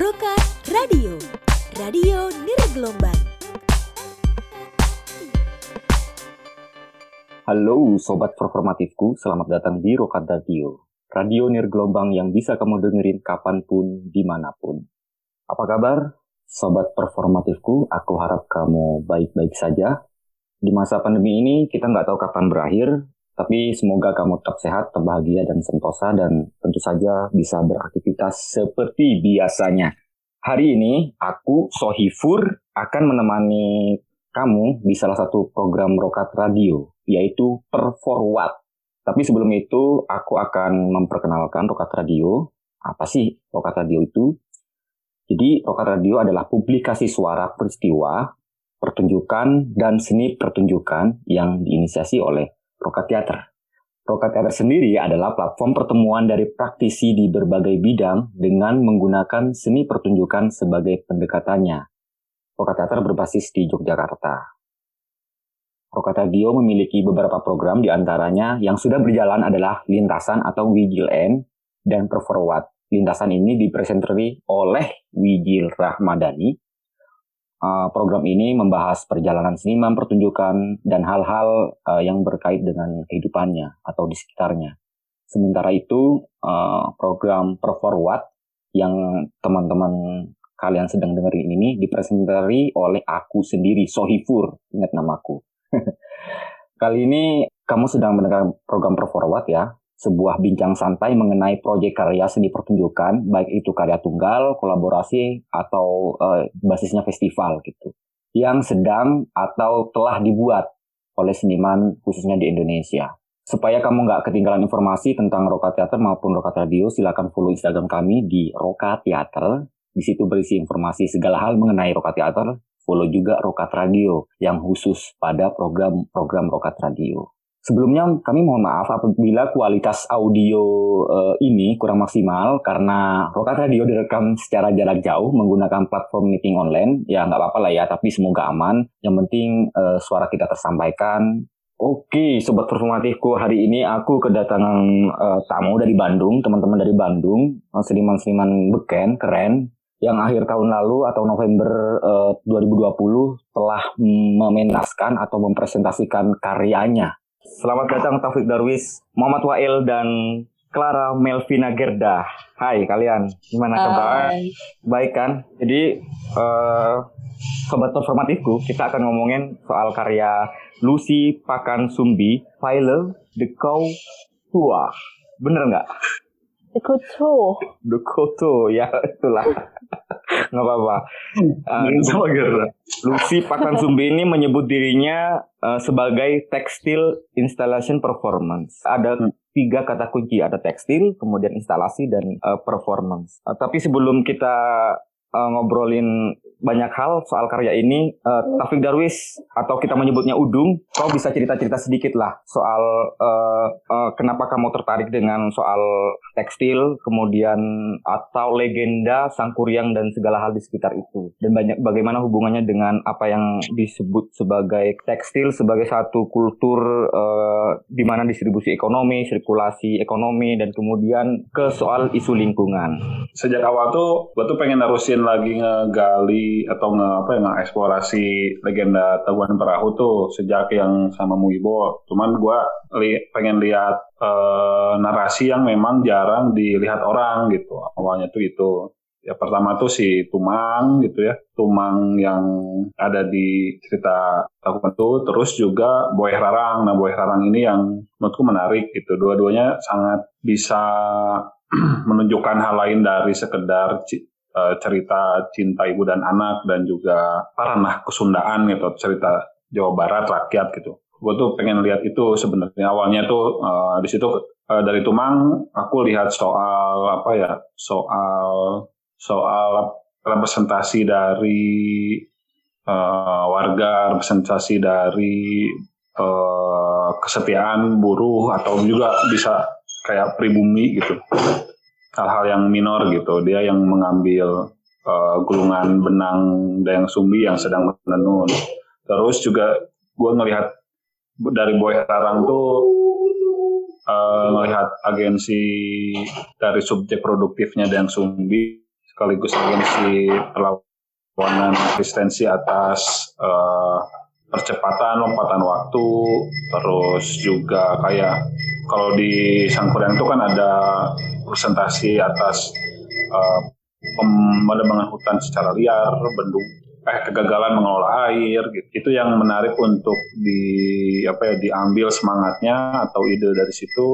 Rokat Radio, Radio Nirgelombang. Halo Sobat Performatifku, selamat datang di Rokat Radio. Radio Nirgelombang yang bisa kamu dengerin kapan pun, di mana pun. Apa kabar? Sobat Performatifku, aku harap kamu baik-baik saja. Di masa pandemi ini, kita nggak tahu kapan berakhir, tapi semoga kamu tetap sehat, tetap bahagia, dan sentosa, dan tentu saja bisa beraktivitas seperti biasanya. Hari ini, aku, Sohifur, akan menemani kamu di salah satu program Rokat Radio, yaitu Perforward. Tapi sebelum itu, aku akan memperkenalkan Rokat Radio. Apa sih Rokat Radio itu? Jadi, Rokat Radio adalah publikasi suara peristiwa, pertunjukan, dan seni pertunjukan yang diinisiasi oleh Roka Theater. Roka Theater sendiri adalah platform pertemuan dari praktisi di berbagai bidang dengan menggunakan seni pertunjukan sebagai pendekatannya. Roka Theater berbasis di Yogyakarta. Roka Radio memiliki beberapa program di antaranya yang sudah berjalan adalah Lintasan atau Wigil N dan Perforward. Lintasan ini dipresenteri oleh Wijil Rahmadani uh, program ini membahas perjalanan seniman, pertunjukan, dan hal-hal uh, yang berkait dengan kehidupannya atau di sekitarnya. Sementara itu, uh, program Perforward yang teman-teman kalian sedang dengerin ini dipresentasi oleh aku sendiri, Sohifur, ingat namaku. Kali ini kamu sedang mendengar program Perforward ya, sebuah bincang santai mengenai proyek karya seni pertunjukan, baik itu karya tunggal, kolaborasi, atau uh, basisnya festival gitu, yang sedang atau telah dibuat oleh seniman khususnya di Indonesia. Supaya kamu nggak ketinggalan informasi tentang Roka Theater maupun Roka Radio, silakan follow Instagram kami di Roka Theater. Di situ berisi informasi segala hal mengenai Roka Theater. Follow juga Rokat Radio yang khusus pada program-program Rokat Radio. Sebelumnya kami mohon maaf apabila kualitas audio uh, ini kurang maksimal karena Rokat Radio direkam secara jarak jauh menggunakan platform meeting online. Ya nggak apa-apa lah ya, tapi semoga aman. Yang penting uh, suara kita tersampaikan. Oke, sobat performatifku, hari ini aku kedatangan uh, tamu dari Bandung, teman-teman dari Bandung, seniman-seniman beken, keren, yang akhir tahun lalu atau November uh, 2020 telah mementaskan atau mempresentasikan karyanya Selamat datang Taufik Darwis, Muhammad Wail dan Clara Melvina Gerda. Hai kalian, gimana kabar? Baik kan? Jadi uh, sobat performatifku, kita akan ngomongin soal karya Lucy Pakan Sumbi, File The Cow Tua. Bener nggak? The Koto. The Koto, ya itulah. Nggak apa-apa. Uh, Lucy Pakan Sumbi ini menyebut dirinya uh, sebagai tekstil installation performance. Ada hmm. tiga kata kunci, ada tekstil, kemudian instalasi dan uh, performance. Uh, tapi sebelum kita uh, ngobrolin banyak hal soal karya ini. Uh, Taufik Darwis atau kita menyebutnya Udung, kau bisa cerita-cerita sedikit lah soal uh, uh, kenapa kamu tertarik dengan soal tekstil, kemudian atau legenda Sangkuriang dan segala hal di sekitar itu. Dan banyak bagaimana hubungannya dengan apa yang disebut sebagai tekstil sebagai satu kultur uh, di mana distribusi ekonomi, sirkulasi ekonomi, dan kemudian ke soal isu lingkungan. Sejak awal tuh, gue tuh pengen nerusin lagi ngegali atau nge apa ya eksplorasi legenda Taguan Perahu tuh sejak yang sama Muibo. Cuman gue li pengen lihat uh, narasi yang memang jarang dilihat orang gitu. Awalnya tuh itu. Ya pertama tuh si Tumang gitu ya. Tumang yang ada di cerita Taguan tuh. Terus juga Boy Rarang. Nah Boy Rarang ini yang menurutku menarik gitu. Dua-duanya sangat bisa menunjukkan hal lain dari sekedar uh, cerita cinta ibu dan anak dan juga ranah kesundaan gitu cerita Jawa Barat rakyat gitu. Gue tuh pengen lihat itu sebenarnya. Awalnya tuh uh, di situ uh, dari Tumang aku lihat soal apa ya soal soal representasi dari uh, warga representasi dari uh, kesetiaan buruh atau juga bisa kayak pribumi gitu hal-hal yang minor gitu. Dia yang mengambil uh, gulungan benang Dayang Sumbi yang sedang menenun. Terus juga gue ngelihat dari Boy Rarang tuh uh, ngelihat agensi dari subjek produktifnya Dayang Sumbi sekaligus agensi perlawanan resistensi atas uh, percepatan lompatan waktu, terus juga kayak kalau di Sangkuriang itu kan ada presentasi atas uh, hutan secara liar, bendung eh kegagalan mengelola air gitu. Itu yang menarik untuk di apa ya diambil semangatnya atau ide dari situ.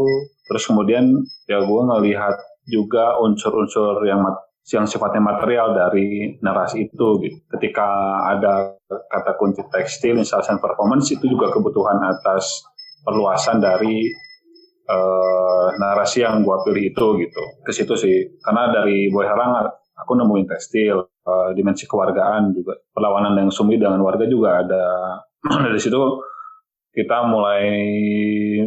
Terus kemudian ya gue ngelihat juga unsur-unsur yang yang sifatnya material dari narasi itu gitu. Ketika ada kata kunci tekstil, installation performance itu juga kebutuhan atas perluasan dari uh, narasi yang gua pilih itu gitu. Ke situ sih. Karena dari Boy Harang aku nemuin tekstil, uh, dimensi kewargaan juga perlawanan yang sumi dengan warga juga ada. dari situ kita mulai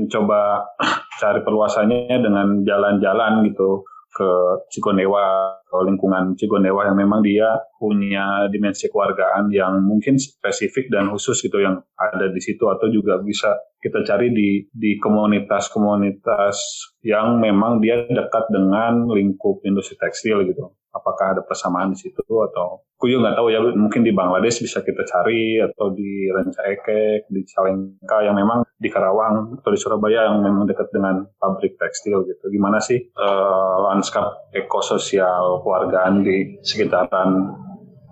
coba cari perluasannya dengan jalan-jalan gitu ke Cigonewa, ke lingkungan Cigonewa yang memang dia punya dimensi keluargaan yang mungkin spesifik dan khusus gitu yang ada di situ atau juga bisa kita cari di di komunitas-komunitas yang memang dia dekat dengan lingkup industri tekstil gitu apakah ada persamaan di situ atau aku juga nggak tahu ya mungkin di Bangladesh bisa kita cari atau di Rancaekek di Salengka yang memang di Karawang atau di Surabaya yang memang dekat dengan pabrik tekstil gitu. Gimana sih uh, lanskap ekososial keluargaan di sekitaran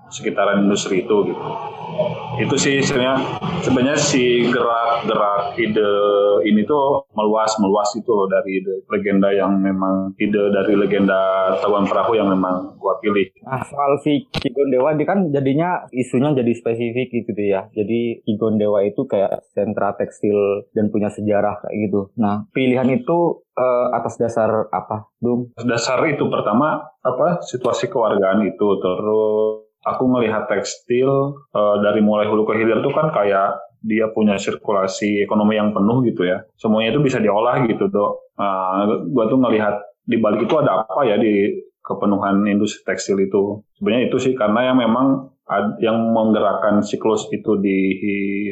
sekitaran industri itu gitu itu sih sebenarnya sebenarnya si gerak-gerak ide ini tuh meluas meluas itu loh dari ide legenda yang memang ide dari legenda Tahuan Perahu yang memang gua pilih. Nah soal si Kigon Dewa ini kan jadinya isunya jadi spesifik gitu ya. Jadi Kigon Dewa itu kayak sentra tekstil dan punya sejarah kayak gitu. Nah pilihan itu uh, atas dasar apa, Bung? Dasar itu pertama apa situasi kewargaan itu terus aku melihat tekstil uh, dari mulai hulu ke hilir tuh kan kayak dia punya sirkulasi ekonomi yang penuh gitu ya. Semuanya itu bisa diolah gitu, Dok. Uh, gua tuh ngelihat di balik itu ada apa ya di kepenuhan industri tekstil itu. Sebenarnya itu sih karena yang memang yang menggerakkan siklus itu di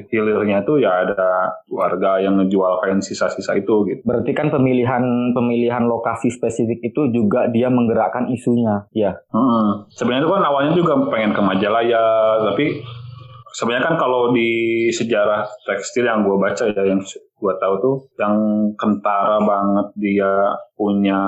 hilirnya itu ya ada warga yang ngejual kain sisa-sisa itu gitu. Berarti kan pemilihan pemilihan lokasi spesifik itu juga dia menggerakkan isunya, ya. Hmm. Sebenarnya itu kan awalnya juga pengen ke Majalaya, tapi sebenarnya kan kalau di sejarah tekstil yang gue baca ya yang gue tahu tuh yang kentara banget dia punya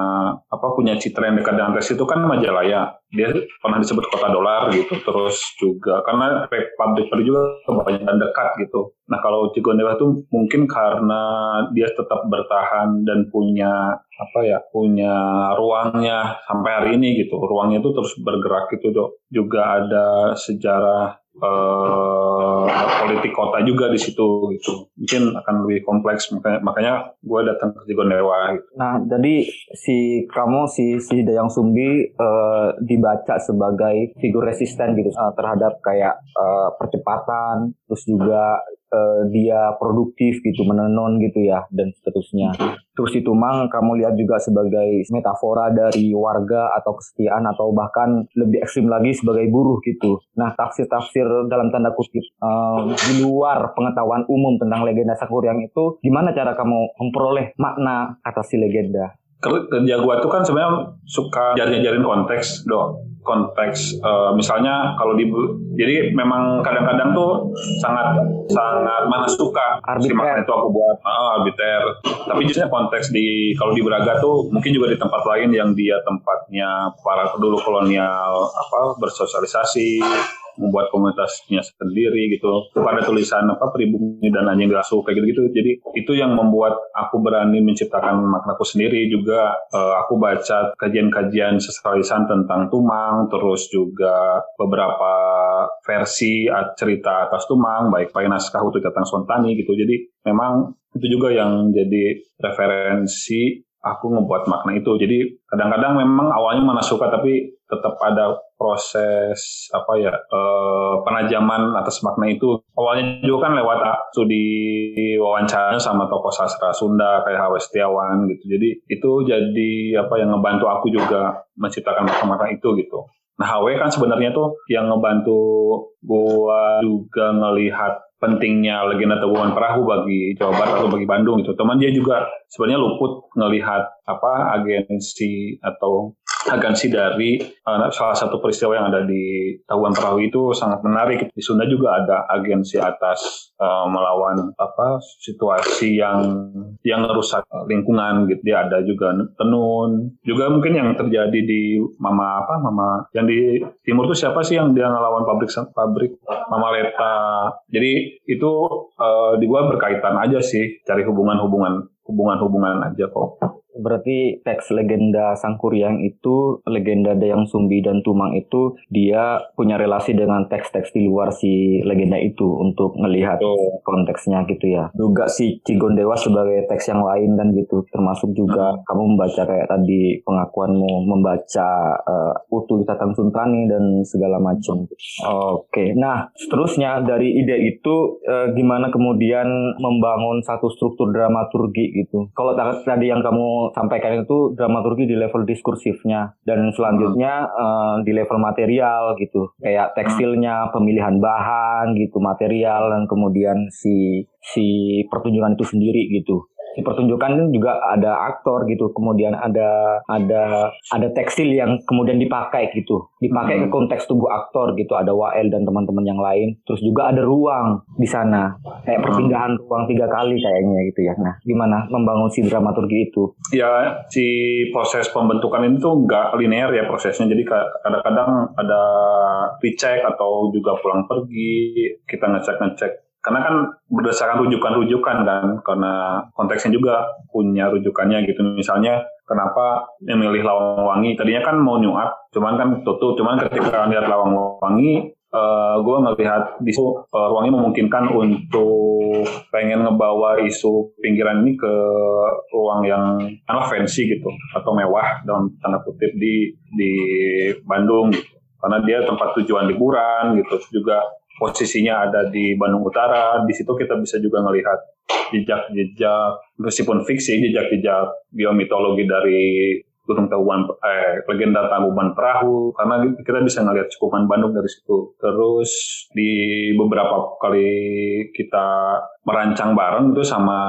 apa punya citra yang dekat dengan tekstil itu kan Majalaya. Dia pernah disebut kota dolar gitu. Terus juga karena pabrik pabrik juga banyak dan dekat gitu. Nah kalau Cigondewa tuh mungkin karena dia tetap bertahan dan punya apa ya punya ruangnya sampai hari ini gitu. Ruangnya itu terus bergerak gitu dok. Juga ada sejarah uh, politik kota juga di situ gitu mungkin akan lebih kompleks makanya makanya gue datang ke Cigondewa gitu. Nah jadi si kamu si si Dayang Sumbi uh, dibaca sebagai figur resisten gitu uh, terhadap kayak uh, percepatan terus juga uh, dia produktif gitu menenun gitu ya dan seterusnya. Terus itu mang kamu lihat juga sebagai metafora dari warga atau kesetiaan atau bahkan lebih ekstrim lagi sebagai buruh gitu. Nah tafsir-tafsir dalam tanda kutip uh, di luar pengetahuan umum tentang legenda Sakuriang itu gimana cara kamu memperoleh makna atas si legenda? Kerja gua tuh kan sebenarnya suka jarin-jarin konteks, dok. Konteks uh, misalnya kalau di jadi memang kadang-kadang tuh sangat sangat mana suka si itu aku buat. Uh, arbiter. Tapi justru konteks di kalau di Braga tuh mungkin juga di tempat lain yang dia tempatnya para dulu kolonial apa bersosialisasi membuat komunitasnya sendiri gitu. Pada tulisan apa pribumi dan anjing gasuh kayak gitu-gitu. Jadi itu yang membuat aku berani menciptakan maknaku sendiri juga uh, aku baca kajian-kajian sesalarisan tentang Tumang terus juga beberapa versi cerita atas Tumang baik pakai naskah untuk tentang spontani gitu. Jadi memang itu juga yang jadi referensi aku ngebuat makna itu. Jadi kadang-kadang memang awalnya mana suka tapi tetap ada proses apa ya eh, penajaman atas makna itu. Awalnya juga kan lewat studi wawancara sama tokoh sastra Sunda kayak Hawa Setiawan gitu. Jadi itu jadi apa yang ngebantu aku juga menciptakan makna-makna itu gitu. Nah HW kan sebenarnya tuh yang ngebantu gua juga ngelihat pentingnya legenda tabungan perahu bagi Jawa Barat atau bagi Bandung gitu. Teman dia juga sebenarnya luput ngelihat apa agensi atau agensi dari uh, salah satu peristiwa yang ada di Tahuan Perahu itu sangat menarik. Di Sunda juga ada agensi atas uh, melawan apa situasi yang yang merusak lingkungan gitu. Dia ada juga tenun. Juga mungkin yang terjadi di Mama apa Mama yang di timur tuh siapa sih yang dia ngelawan pabrik pabrik Mama Leta. Jadi itu uh, di berkaitan aja sih cari hubungan-hubungan hubungan-hubungan aja kok. Berarti teks legenda Sangkuriang itu, legenda Dayang Sumbi dan Tumang itu dia punya relasi dengan teks-teks di luar si legenda itu untuk melihat oh. konteksnya gitu ya. Juga si Cigondewa sebagai teks yang lain dan gitu, termasuk juga hmm. kamu membaca kayak tadi pengakuanmu membaca uh, utuh Tatang Suntani dan segala macam. Oke, okay. nah seterusnya dari ide itu uh, gimana kemudian membangun satu struktur dramaturgi gitu. Kalau tadi yang kamu sampaikan itu dramaturgi di level diskursifnya dan selanjutnya hmm. uh, di level material gitu kayak tekstilnya pemilihan bahan gitu material dan kemudian si si pertunjukan itu sendiri gitu di pertunjukan kan juga ada aktor gitu, kemudian ada ada ada tekstil yang kemudian dipakai gitu, dipakai hmm. ke konteks tubuh aktor gitu, ada Wael dan teman-teman yang lain. Terus juga ada ruang di sana, kayak perpindahan ruang tiga kali kayaknya gitu ya. Nah, gimana membangun si dramaturgi itu? Ya, si proses pembentukan itu nggak linear ya prosesnya. Jadi kadang-kadang ada recheck atau juga pulang pergi, kita ngecek-ngecek karena kan berdasarkan rujukan-rujukan kan karena konteksnya juga punya rujukannya gitu. Misalnya kenapa memilih Lawang Wangi? Tadinya kan mau nyuap cuman kan tutup. Cuman ketika lihat Lawang Wangi uh, eh, gue ngelihat di uh, ruangnya memungkinkan untuk pengen ngebawa isu pinggiran ini ke ruang yang apa fancy gitu atau mewah dalam tanda kutip di di Bandung gitu. Karena dia tempat tujuan liburan gitu. Juga posisinya ada di Bandung Utara, di situ kita bisa juga melihat jejak-jejak meskipun fiksi jejak-jejak biomitologi dari Gunung Tangkuban eh legenda Tangkuban Perahu karena kita bisa ngelihat cukupan Bandung dari situ. Terus di beberapa kali kita merancang bareng itu sama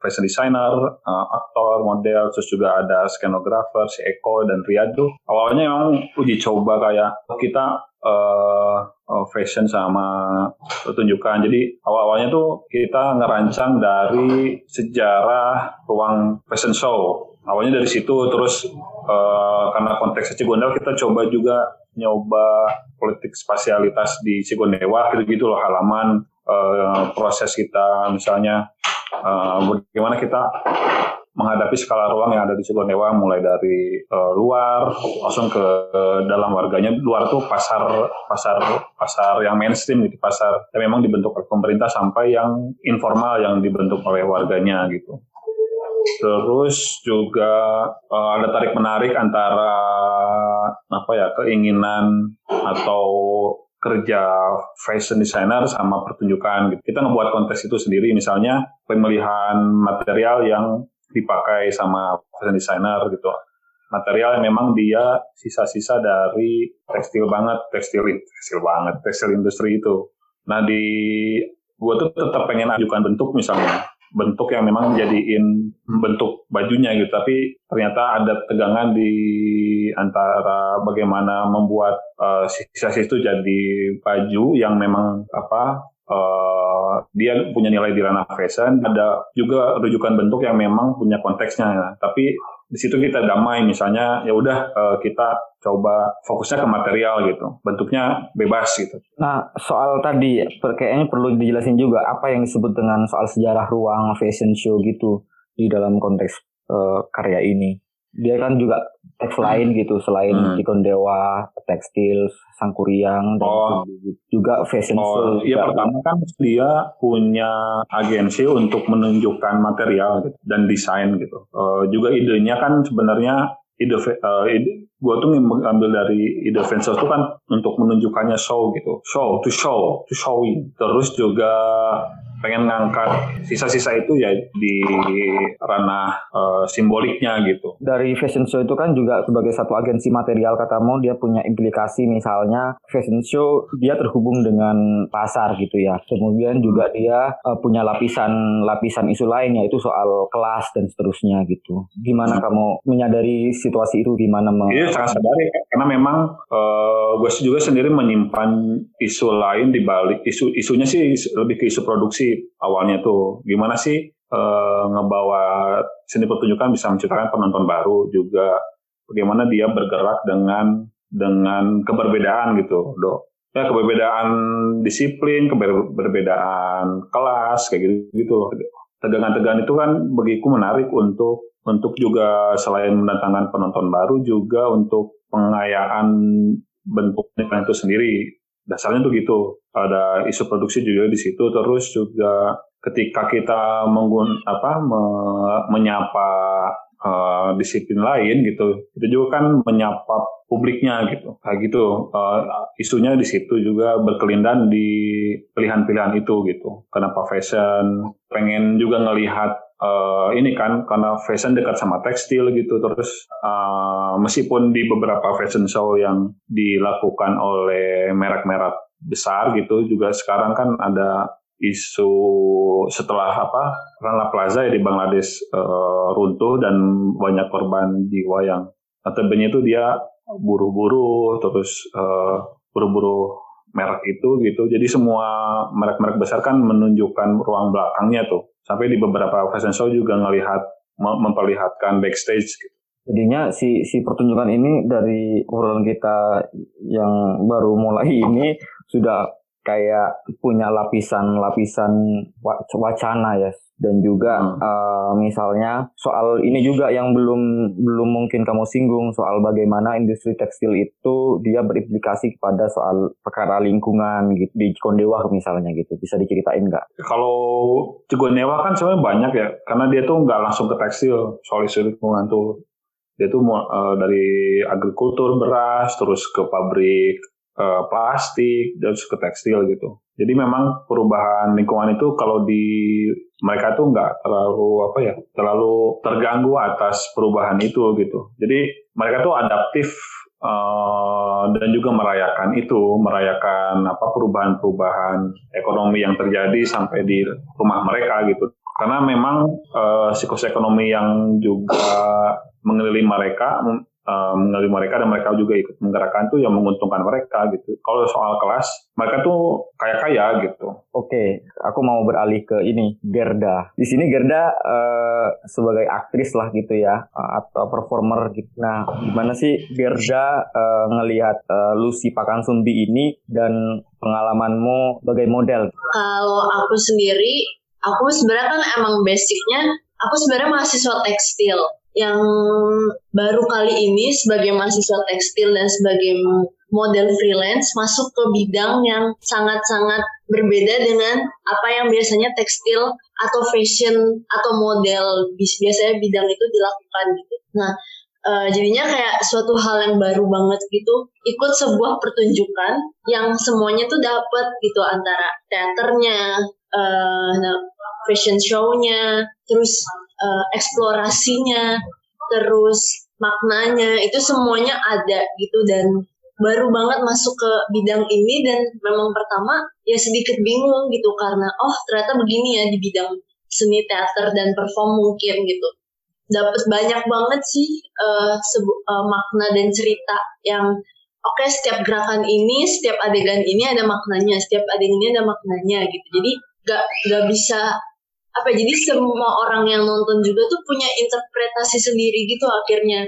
fashion designer, uh, aktor, model, terus juga ada skenografer si Eko dan Riyadu. Awalnya memang uji coba kayak kita uh, fashion sama pertunjukan. Jadi awal-awalnya tuh kita ngerancang dari sejarah ruang fashion show. Awalnya dari situ, terus uh, karena konteks Cigondewa kita coba juga nyoba politik spasialitas di Cigondewa, gitu-gitu loh halaman uh, proses kita misalnya uh, bagaimana kita menghadapi skala ruang yang ada di Cigonewa mulai dari uh, luar langsung ke dalam warganya luar tuh pasar pasar pasar yang mainstream gitu pasar yang memang dibentuk oleh pemerintah sampai yang informal yang dibentuk oleh warganya gitu terus juga uh, ada tarik menarik antara apa ya keinginan atau kerja fashion designer sama pertunjukan gitu. Kita ngebuat kontes itu sendiri misalnya pemilihan material yang dipakai sama fashion designer gitu. Material yang memang dia sisa-sisa dari tekstil banget, tekstil tekstil banget, tekstil industri itu. Nah di gue tuh tetap pengen ajukan bentuk misalnya bentuk yang memang jadiin bentuk bajunya gitu tapi ternyata ada tegangan di antara bagaimana membuat uh, sisa-sisa itu jadi baju yang memang apa uh, dia punya nilai di ranah fashion, ada juga rujukan bentuk yang memang punya konteksnya. Tapi di situ kita damai, misalnya ya udah uh, kita coba fokusnya ke material gitu, bentuknya bebas gitu. Nah soal tadi kayaknya perlu dijelasin juga apa yang disebut dengan soal sejarah ruang fashion show gitu di dalam konteks uh, karya ini dia kan juga teks lain gitu selain hmm. Ikon Dewa, tekstil, Sangkuriang dan oh. juga fashion oh, show. Iya pertama kan dia punya agensi untuk menunjukkan material gitu, dan desain gitu. Uh, juga idenya kan sebenarnya ide, uh, ide gue tuh ngambil dari ide Ventures itu kan untuk menunjukkannya show gitu, show to show to showing. Terus juga pengen ngangkat sisa-sisa itu ya di ranah uh, simboliknya gitu. Dari fashion show itu kan juga sebagai satu agensi material katamu dia punya implikasi misalnya fashion show dia terhubung dengan pasar gitu ya. Kemudian juga dia uh, punya lapisan lapisan isu lain yaitu soal kelas dan seterusnya gitu. Gimana hmm. kamu menyadari situasi itu gimana Iya sangat sadar ya, karena memang uh, gue juga sendiri menyimpan isu lain di balik isu isunya sih lebih ke isu produksi awalnya tuh. Gimana sih uh, ngebawa seni pertunjukan bisa menciptakan penonton baru juga bagaimana dia bergerak dengan dengan keberbedaan gitu, dok. Ya keberbedaan disiplin, keberbedaan kelas kayak gitu gitu. Tegangan-tegangan itu kan bagiku menarik untuk untuk juga selain mendatangkan penonton baru juga untuk pengayaan bentuknya itu sendiri. Dasarnya tuh gitu. Ada isu produksi juga di situ. Terus juga ketika kita menggun apa me, menyapa uh, disiplin lain gitu itu juga kan menyapa publiknya gitu. Kayak gitu. Uh, isunya di situ juga berkelindan di pilihan-pilihan itu gitu. Kenapa fashion? Pengen juga ngelihat uh, ini kan karena fashion dekat sama tekstil gitu terus uh, meskipun di beberapa fashion show yang dilakukan oleh merek-merek besar gitu juga sekarang kan ada isu setelah apa Rana Plaza ya di Bangladesh uh, runtuh dan banyak korban jiwa yang notabene itu dia buru-buru terus uh, buru-buru merek itu gitu. Jadi semua merek-merek besar kan menunjukkan ruang belakangnya tuh. Sampai di beberapa fashion show juga ngelihat memperlihatkan backstage gitu. Jadinya si si pertunjukan ini dari obrolan kita yang baru mulai ini sudah kayak punya lapisan-lapisan wacana ya dan juga hmm. uh, misalnya soal ini juga yang belum belum mungkin kamu singgung soal bagaimana industri tekstil itu dia berimplikasi kepada soal perkara lingkungan gitu di Cikondewa misalnya gitu bisa diceritain nggak? Kalau Cikondewa kan sebenarnya banyak ya karena dia tuh nggak langsung ke tekstil soal isu lingkungan tuh dia tuh uh, dari agrikultur beras terus ke pabrik uh, plastik dan ke tekstil gitu. Jadi memang perubahan lingkungan itu kalau di mereka tuh nggak terlalu apa ya, terlalu terganggu atas perubahan itu gitu. Jadi mereka tuh adaptif uh, dan juga merayakan itu, merayakan apa perubahan-perubahan ekonomi yang terjadi sampai di rumah mereka gitu. Karena memang uh, ekonomi yang juga mengelilingi mereka uh, mengenali mereka dan mereka juga ikut menggerakkan tuh yang menguntungkan mereka gitu. Kalau soal kelas, mereka tuh kaya-kaya gitu. Oke, aku mau beralih ke ini Gerda. Di sini Gerda uh, sebagai aktris lah gitu ya uh, atau performer gitu. Nah, gimana sih Gerda uh, ngelihat uh, Lucy Pakansumbi ini dan pengalamanmu sebagai model? Kalau aku sendiri, aku sebenarnya kan emang basicnya aku sebenarnya mahasiswa tekstil yang baru kali ini sebagai mahasiswa tekstil dan sebagai model freelance masuk ke bidang yang sangat-sangat berbeda dengan apa yang biasanya tekstil atau fashion atau model biasanya bidang itu dilakukan gitu. Nah, uh, jadinya kayak suatu hal yang baru banget gitu ikut sebuah pertunjukan yang semuanya tuh dapat gitu antara teaternya, uh, fashion show-nya, terus uh, eksplorasinya, terus maknanya itu semuanya ada gitu dan baru banget masuk ke bidang ini dan memang pertama ya sedikit bingung gitu karena oh ternyata begini ya di bidang seni teater dan perform mungkin gitu. Dapat banyak banget sih uh, uh, makna dan cerita yang oke okay, setiap gerakan ini setiap adegan ini ada maknanya setiap adegan ini ada maknanya gitu. Jadi gak gak bisa apa ya, jadi semua orang yang nonton juga tuh punya interpretasi sendiri gitu akhirnya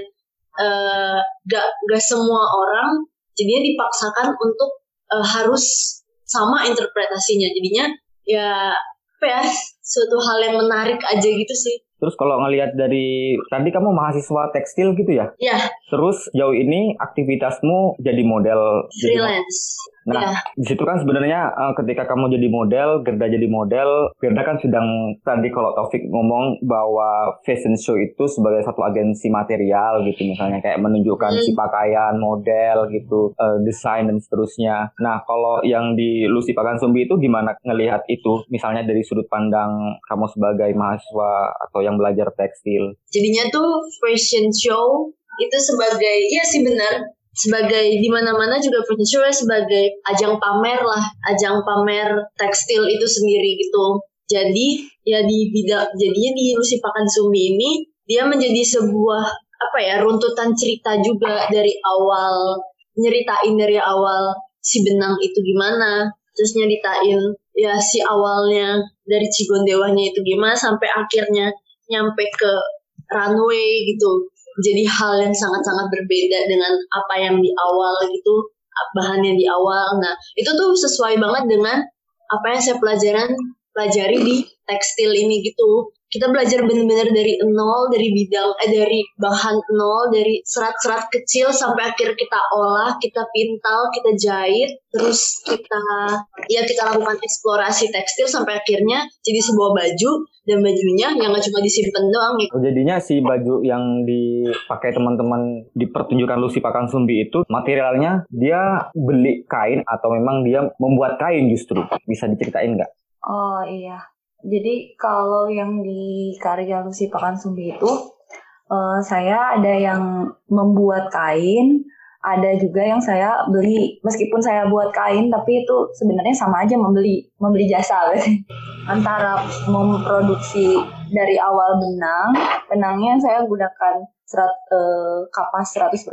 uh, gak gak semua orang jadinya dipaksakan untuk uh, harus sama interpretasinya jadinya ya apa ya suatu hal yang menarik aja gitu sih Terus kalau ngelihat dari tadi kamu mahasiswa tekstil gitu ya? Iya. Terus jauh ini aktivitasmu jadi model freelance. Jadi, Nah, yeah. di situ kan sebenarnya uh, ketika kamu jadi model, Gerda jadi model, Gerda kan sedang tadi kalau Taufik ngomong bahwa fashion show itu sebagai satu agensi material gitu misalnya kayak menunjukkan mm. si pakaian, model gitu, uh, desain dan seterusnya. Nah, kalau yang di Lucy Pakansumbi itu gimana ngelihat itu misalnya dari sudut pandang kamu sebagai mahasiswa atau yang belajar tekstil? Jadinya tuh fashion show itu sebagai iya sih benar. Sebagai di mana-mana juga show sebagai ajang pamer lah, ajang pamer tekstil itu sendiri gitu. Jadi ya di bidang jadinya di Lucy Pakan Sumbi ini dia menjadi sebuah apa ya runtutan cerita juga dari awal. Nyeritain dari awal si benang itu gimana. Terus nyeritain ya si awalnya dari Cigondewanya itu gimana sampai akhirnya nyampe ke runway gitu jadi hal yang sangat-sangat berbeda dengan apa yang di awal gitu bahannya di awal. Nah itu tuh sesuai banget dengan apa yang saya pelajaran pelajari di tekstil ini gitu kita belajar benar-benar dari nol dari bidang eh dari bahan nol dari serat-serat kecil sampai akhir kita olah kita pintal kita jahit terus kita ya kita lakukan eksplorasi tekstil sampai akhirnya jadi sebuah baju dan bajunya yang nggak cuma disimpan doang gitu. Jadinya si baju yang dipakai teman-teman di pertunjukan Lucy Pakan Sumbi itu materialnya dia beli kain atau memang dia membuat kain justru bisa diceritain nggak? Oh iya, jadi kalau yang di karya Lucy Pakan Sumbi itu uh, saya ada yang membuat kain, ada juga yang saya beli. Meskipun saya buat kain, tapi itu sebenarnya sama aja membeli membeli jasa. Antara memproduksi dari awal benang, benangnya saya gunakan serat, uh, kapas 100%,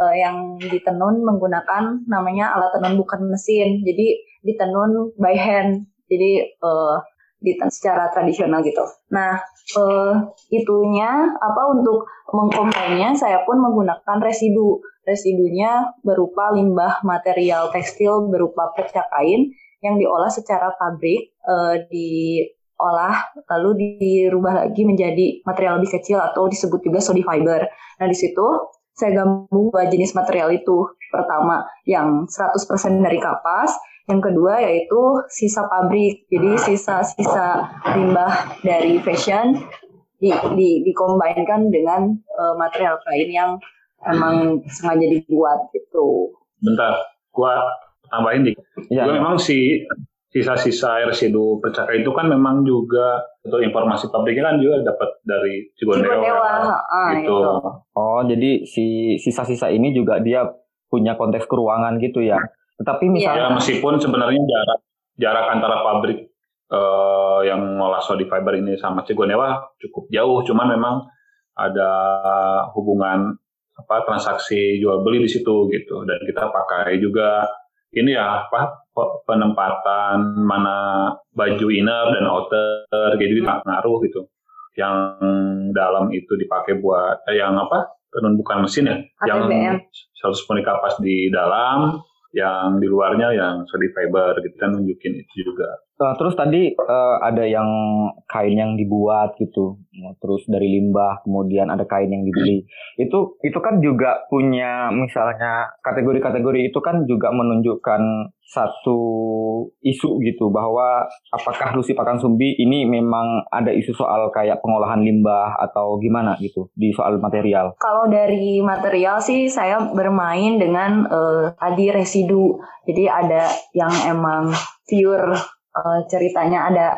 uh, yang ditenun menggunakan namanya alat tenun bukan mesin. Jadi ditenun by hand. Jadi uh, di secara tradisional gitu. Nah, uh, itunya apa untuk mengkomplainnya saya pun menggunakan residu. Residunya berupa limbah material tekstil berupa perca kain yang diolah secara pabrik, uh, diolah lalu dirubah lagi menjadi material lebih kecil atau disebut juga sodi fiber. Nah, di situ saya gabung dua jenis material itu. Pertama, yang 100% dari kapas, yang kedua yaitu sisa pabrik. Jadi sisa-sisa limbah dari fashion di, di, dikombinkan dengan uh, material kain yang emang sengaja dibuat gitu. Bentar, gua tambahin nih. Ya, gua ya. memang si sisa-sisa residu percakapan itu kan memang juga untuk informasi pabriknya kan juga dapat dari Cigondewa, Cigondewa ah, gitu. Itu. Oh, jadi si sisa-sisa ini juga dia punya konteks keruangan gitu ya. Tetapi iya. misalnya ya, meskipun sebenarnya jarak jarak antara pabrik uh, yang ngolah sodi fiber ini sama Cigonewa cukup jauh, cuman memang ada hubungan apa transaksi jual beli di situ gitu dan kita pakai juga ini ya apa penempatan mana baju inner dan outer gitu ngaruh gitu yang dalam itu dipakai buat eh, yang apa tenun bukan mesin ya ATBM. yang 100 kapas di dalam yang di luarnya yang sodi fiber gitu kan nunjukin itu juga. Uh, terus tadi uh, ada yang kain yang dibuat gitu, terus dari limbah, kemudian ada kain yang dibeli. Itu itu kan juga punya misalnya kategori-kategori itu kan juga menunjukkan satu isu gitu bahwa apakah Lucy Pakan Sumbi ini memang ada isu soal kayak pengolahan limbah atau gimana gitu di soal material. Kalau dari material sih saya bermain dengan uh, tadi residu. Jadi ada yang emang pure uh, ceritanya ada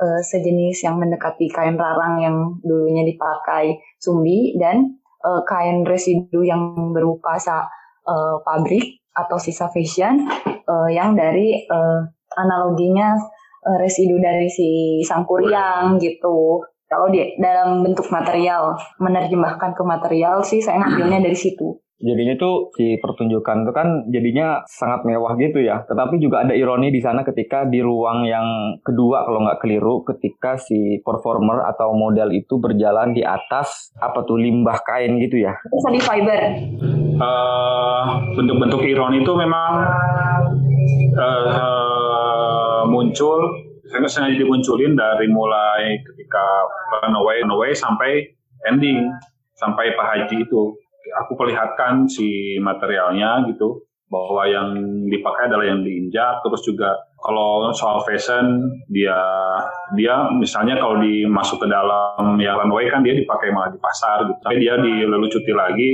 uh, sejenis yang mendekati kain rarang yang dulunya dipakai Sumbi dan uh, kain residu yang berupa sa, uh, pabrik atau sisa fashion uh, yang dari uh, analoginya uh, residu dari si sangkuriang gitu. Kalau di dalam bentuk material menerjemahkan ke material sih saya ngambilnya dari situ. Jadinya tuh si pertunjukan itu kan jadinya sangat mewah gitu ya. Tetapi juga ada ironi di sana ketika di ruang yang kedua kalau nggak keliru ketika si performer atau model itu berjalan di atas apa tuh limbah kain gitu ya. Bisa fiber. Uh, bentuk-bentuk ironi itu memang uh, muncul saya sengaja dimunculin dari mulai ketika runaway runaway sampai ending sampai Pak Haji itu aku perlihatkan si materialnya gitu bahwa yang dipakai adalah yang diinjak. Terus juga kalau soal fashion dia dia misalnya kalau dimasuk ke dalam yang runway kan dia dipakai malah di pasar gitu. Tapi dia dilelucuti lagi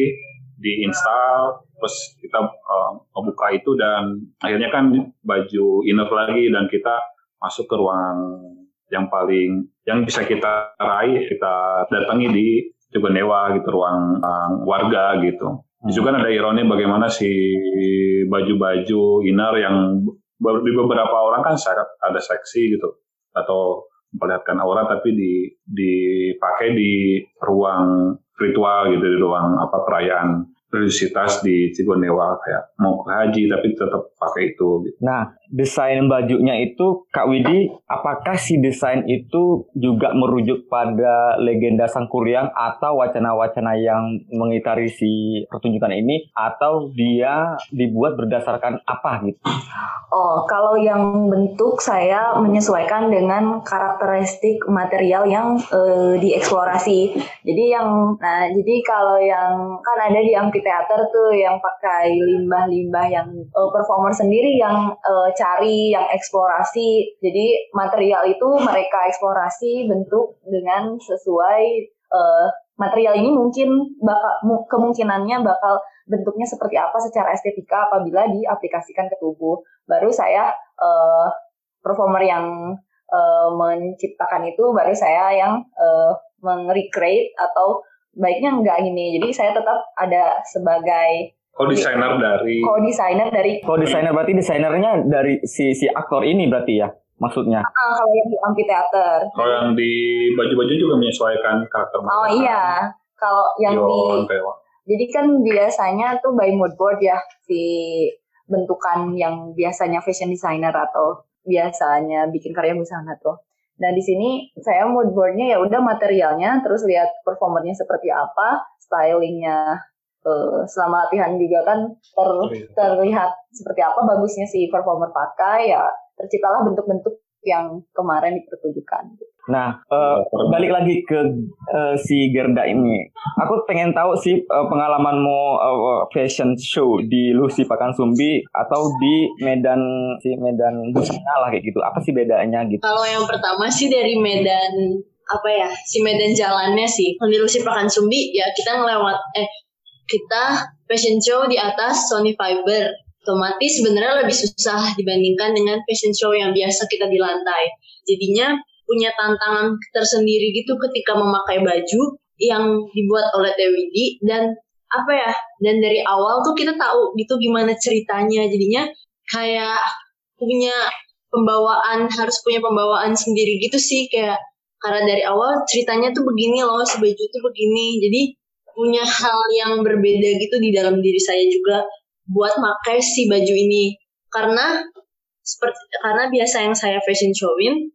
diinstal terus kita uh, membuka itu dan akhirnya kan baju inner lagi dan kita masuk ke ruang yang paling yang bisa kita raih kita datangi di Cigonewa gitu ruang uh, warga gitu. Hmm. Juga kan ada ironi bagaimana si baju-baju inner yang di beberapa orang kan ada seksi gitu atau memperlihatkan aura tapi di dipakai di ruang ritual gitu di ruang apa perayaan religiositas di Cigondewa kayak mau ke haji tapi tetap pakai itu. Gitu. Nah, desain bajunya itu Kak Widi, apakah si desain itu juga merujuk pada legenda Sang Kuryang atau wacana-wacana yang mengitari si pertunjukan ini atau dia dibuat berdasarkan apa gitu? Oh, kalau yang bentuk saya menyesuaikan dengan karakteristik material yang uh, dieksplorasi. Jadi yang nah, jadi kalau yang kan ada di amfiteater tuh yang pakai limbah-limbah yang uh, performer sendiri yang uh, cari, yang eksplorasi. Jadi material itu mereka eksplorasi bentuk dengan sesuai uh, material ini mungkin bakal kemungkinannya bakal bentuknya seperti apa secara estetika apabila diaplikasikan ke tubuh. Baru saya uh, performer yang uh, menciptakan itu, baru saya yang uh, meng-recreate atau baiknya enggak ini. Jadi saya tetap ada sebagai Co-designer dari Co-designer dari Co-designer berarti desainernya dari si si aktor ini berarti ya maksudnya. Uh, kalau yang di amphitheater. Kalau yang di baju-baju juga menyesuaikan karakter. Oh iya. Kalau yang Yon, di Jadi kan biasanya tuh by mood board ya si bentukan yang biasanya fashion designer atau biasanya bikin karya busana tuh. Nah di sini saya mood boardnya ya udah materialnya, terus lihat performernya seperti apa, stylingnya uh, selama latihan juga kan ter, terlihat seperti apa bagusnya si performer pakai ya terciptalah bentuk-bentuk yang kemarin dipertunjukkan. Nah, uh, balik lagi ke uh, si Gerda ini. Aku pengen tahu sih uh, pengalamanmu uh, fashion show di Lucy Pakansumbi atau di Medan si Medan Busana lah kayak gitu. Apa sih bedanya gitu? Kalau yang pertama sih dari Medan apa ya si medan jalannya sih di Lucy Pakansumbi ya kita ngelewat eh kita fashion show di atas Sony Fiber. Otomatis sebenarnya lebih susah dibandingkan dengan fashion show yang biasa kita di lantai. Jadinya punya tantangan tersendiri gitu ketika memakai baju yang dibuat oleh TWD dan apa ya dan dari awal tuh kita tahu gitu gimana ceritanya. Jadinya kayak punya pembawaan harus punya pembawaan sendiri gitu sih. Kayak karena dari awal ceritanya tuh begini loh si baju tuh begini. Jadi punya hal yang berbeda gitu di dalam diri saya juga buat pakai si baju ini. Karena seperti karena biasa yang saya fashion showin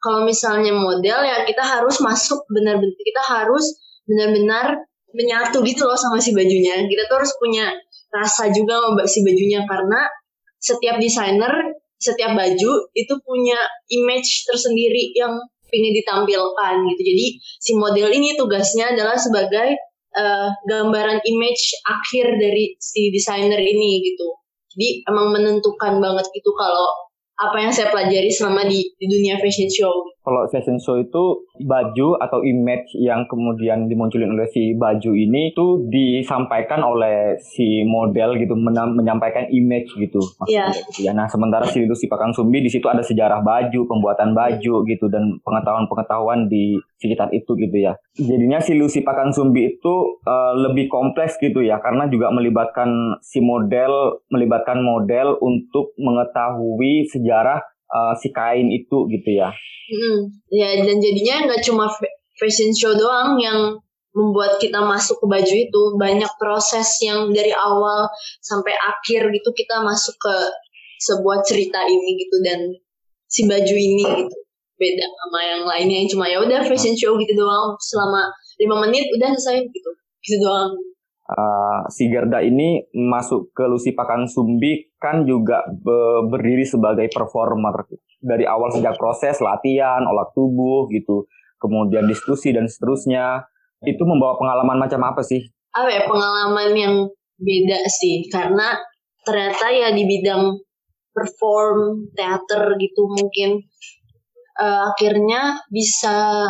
kalau misalnya model ya kita harus masuk benar-benar kita harus benar-benar menyatu gitu loh sama si bajunya. Kita tuh harus punya rasa juga sama si bajunya. Karena setiap desainer setiap baju itu punya image tersendiri yang ingin ditampilkan gitu. Jadi si model ini tugasnya adalah sebagai uh, gambaran image akhir dari si desainer ini gitu. Jadi emang menentukan banget gitu kalau apa yang saya pelajari selama di, di dunia fashion show. Kalau fashion show itu baju atau image yang kemudian dimunculin oleh si baju ini itu disampaikan oleh si model gitu menyampaikan image gitu. Iya. Gitu ya. Nah sementara si Lucy Pakang Sumbi di situ ada sejarah baju, pembuatan baju gitu dan pengetahuan-pengetahuan di sekitar itu gitu ya. Jadinya si Lucy Pakang Sumbi itu uh, lebih kompleks gitu ya karena juga melibatkan si model melibatkan model untuk mengetahui sejarah uh, si kain itu gitu ya. Hmm, ya dan jadinya nggak cuma fashion show doang yang membuat kita masuk ke baju itu. Banyak proses yang dari awal sampai akhir gitu kita masuk ke sebuah cerita ini gitu dan si baju ini gitu. Beda sama yang lainnya yang cuma ya udah fashion show gitu doang. Selama lima menit udah selesai gitu. Gitu doang uh, si Gerda ini masuk ke Lucy Pakan Sumbi kan juga be berdiri sebagai performer dari awal sejak proses latihan, olah tubuh gitu, kemudian diskusi dan seterusnya. Itu membawa pengalaman macam apa sih? Apa ya pengalaman yang beda sih karena ternyata ya di bidang perform teater gitu mungkin uh, akhirnya bisa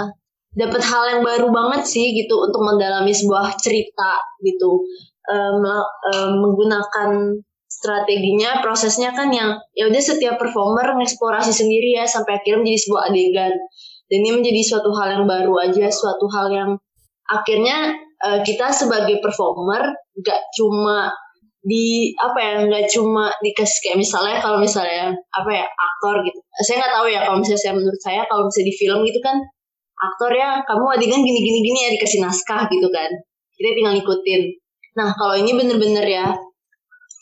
dapat hal yang baru banget sih gitu untuk mendalami sebuah cerita gitu. Um, um, menggunakan strateginya prosesnya kan yang ya udah setiap performer mengeksplorasi sendiri ya sampai akhirnya menjadi sebuah adegan. Dan ini menjadi suatu hal yang baru aja suatu hal yang akhirnya uh, kita sebagai performer gak cuma di apa ya nggak cuma dikasih kayak misalnya kalau misalnya apa ya aktor gitu. Saya nggak tahu ya kalau misalnya saya menurut saya kalau misalnya di film gitu kan aktor ya kamu adegan gini gini gini ya dikasih naskah gitu kan. Kita tinggal ngikutin. Nah kalau ini bener-bener ya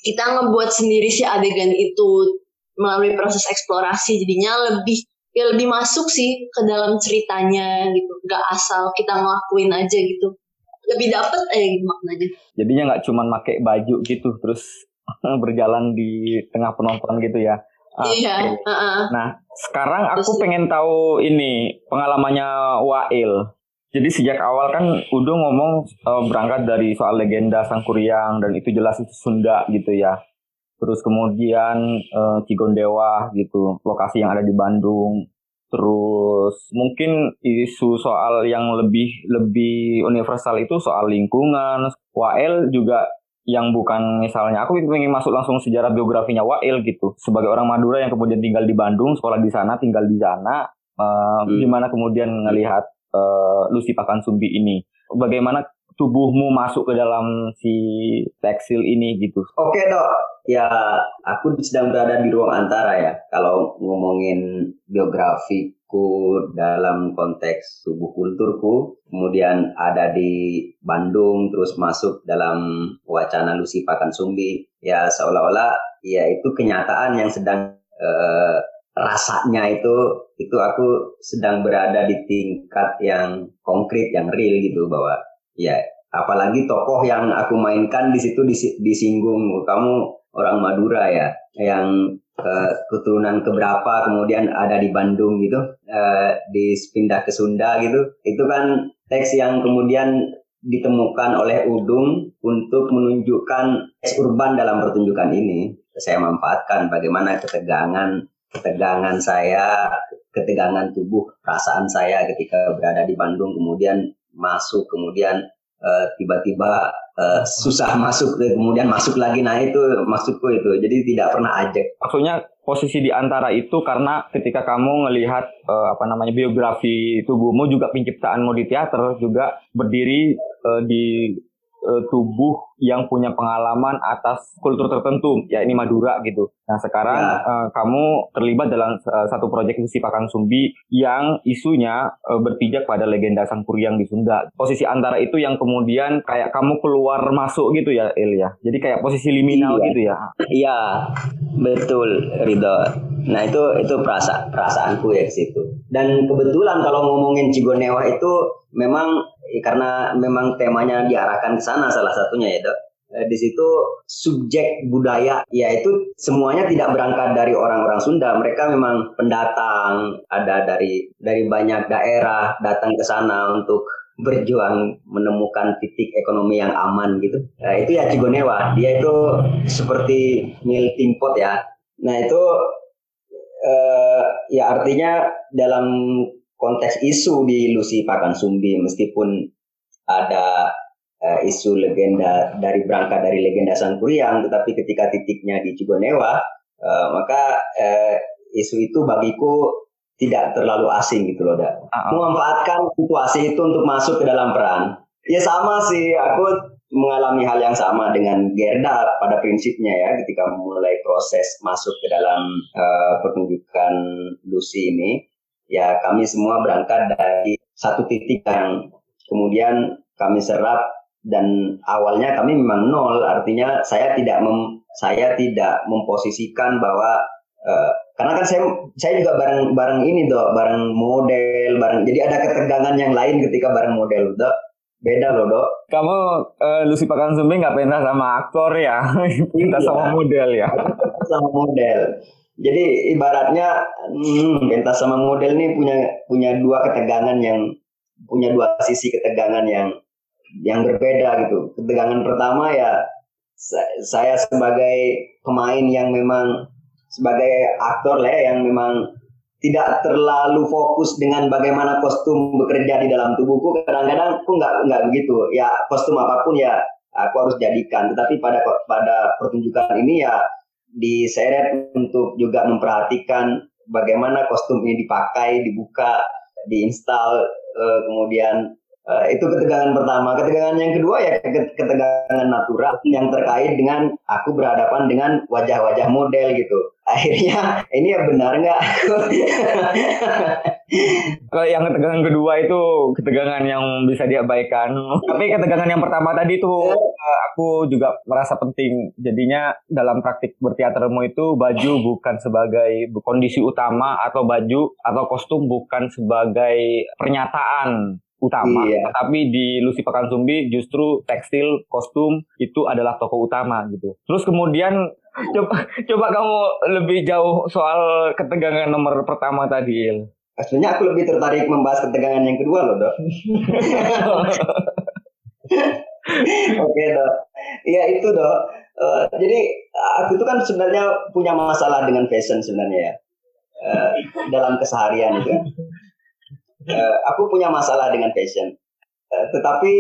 kita ngebuat sendiri si adegan itu melalui proses eksplorasi jadinya lebih ya lebih masuk sih ke dalam ceritanya gitu. Nggak asal kita ngelakuin aja gitu. Lebih dapet eh maknanya. Jadinya nggak cuman pakai baju gitu terus berjalan di tengah penonton gitu ya. Ah, iya. Nah, sekarang aku Terus- pengen tahu ini pengalamannya Wail. Jadi sejak awal kan Udo ngomong eh, berangkat dari soal legenda Sangkuriang dan itu jelas itu Sunda gitu ya. Terus kemudian eh, Cigondewa gitu, lokasi yang ada di Bandung. Terus mungkin isu soal yang lebih lebih universal itu soal lingkungan. Wael juga yang bukan misalnya aku ingin masuk langsung sejarah biografinya Wail gitu sebagai orang Madura yang kemudian tinggal di Bandung sekolah di sana tinggal di sana eh, Hmm. gimana kemudian ngelihat eh, Lucy Pakansumbi ini bagaimana tubuhmu masuk ke dalam si tekstil ini gitu Oke dok, ya aku sedang berada di ruang antara ya. Kalau ngomongin biografiku dalam konteks tubuh kulturku, kemudian ada di Bandung, terus masuk dalam wacana Lucy Pakansumbi, ya seolah-olah ya itu kenyataan yang sedang eh, rasanya itu itu aku sedang berada di tingkat yang konkret, yang real gitu bahwa ya apalagi tokoh yang aku mainkan di situ disi- disinggung. Kamu orang Madura ya yang eh, keturunan keberapa kemudian ada di Bandung gitu eh, dipindah ke Sunda gitu. Itu kan teks yang kemudian ditemukan oleh Udung untuk menunjukkan teks urban dalam pertunjukan ini. Saya manfaatkan bagaimana ketegangan ketegangan saya ketegangan tubuh perasaan saya ketika berada di Bandung. Kemudian masuk kemudian eh, tiba-tiba eh, susah masuk kemudian masuk lagi. Nah itu maksudku itu. Jadi tidak pernah ajak. Maksudnya posisi di antara itu karena ketika kamu ngelihat eh, apa namanya biografi tubuhmu juga penciptaanmu di teater juga berdiri eh, di eh, tubuh yang punya pengalaman atas kultur tertentu ya ini Madura gitu. Nah sekarang Ya. eh, kamu terlibat dalam eh, satu proyek Lucy Pakang Sumbi yang isunya eh, berpijak pada legenda Sang Kuryang di Sunda. Posisi antara itu yang kemudian kayak kamu keluar masuk gitu ya El ya. Jadi kayak posisi liminal Iya. gitu ya. Iya, betul Ridho. Nah itu itu perasa perasaanku ya situ. Dan kebetulan kalau ngomongin Cigonewa itu memang eh, karena memang temanya diarahkan ke sana salah satunya ya dok. Eh, Di situ subjek budaya yaitu semuanya tidak berangkat dari orang-orang Sunda. Mereka memang pendatang, ada dari dari banyak daerah datang ke sana untuk berjuang menemukan titik ekonomi yang aman gitu. Nah, itu ya Cigonewa. Dia itu seperti melting pot ya. Nah itu eh, ya artinya dalam konteks isu di Lucy Pakansumbi meskipun ada eh, isu legenda dari berangkat dari legenda Sang Kuryang, tetapi ketika titiknya di Cigonewa, eh, maka eh, isu itu bagiku tidak terlalu asing gitu loh, Da Ah, ah. memanfaatkan situasi itu untuk masuk ke dalam peran. Ya sama sih, aku mengalami hal yang sama dengan Gerda pada prinsipnya ya ketika mulai proses masuk ke dalam eh, pertunjukan Lucy ini. Ya kami semua berangkat dari satu titik yang kemudian kami serap dan awalnya kami memang nol. Artinya saya tidak mem, saya tidak memposisikan bahwa eh, karena kan saya saya juga bareng bareng ini dok bareng model bareng jadi ada ketegangan yang lain ketika bareng model dok. Beda loh dok. Kamu eh, Lucy Pakansumbi nggak pentas sama aktor ya, pentas Iya. sama model ya. sama model jadi ibaratnya hmm, sama model nih punya punya dua ketegangan yang punya dua sisi ketegangan yang yang berbeda gitu. Ketegangan pertama ya sa- saya sebagai pemain yang memang sebagai aktor lah ya, yang memang tidak terlalu fokus dengan bagaimana kostum bekerja di dalam tubuhku. Kadang-kadang aku nggak nggak begitu. Ya kostum apa pun ya aku harus jadikan. Tetapi pada pada pertunjukan ini ya diseret untuk juga memperhatikan bagaimana kostum ini dipakai dibuka diinstal eh, kemudian eh, itu ketegangan pertama. Ketegangan yang kedua ya ke- ketegangan natural yang terkait dengan aku berhadapan dengan wajah-wajah model gitu akhirnya ini ya benar nggak Kalau yang ketegangan kedua itu ketegangan yang bisa diabaikan. Tapi ketegangan yang pertama tadi itu eh, aku juga merasa penting. Jadinya dalam praktik berteatermu itu baju bukan sebagai kondisi utama atau baju atau kostum bukan sebagai pernyataan utama, Iya. tapi di Lucy Pekan Sumbi justru tekstil, kostum itu adalah tokoh utama gitu. Terus kemudian coba coba kamu lebih jauh soal ketegangan nomor pertama tadi. Il. Sebenarnya aku lebih tertarik membahas ketegangan yang kedua loh dok. Oke dok. Iya itu dok. Eh, jadi aku itu kan sebenarnya punya masalah dengan fashion sebenarnya ya. Eh, dalam keseharian itu. Eh, aku punya masalah dengan fashion. Eh, tetapi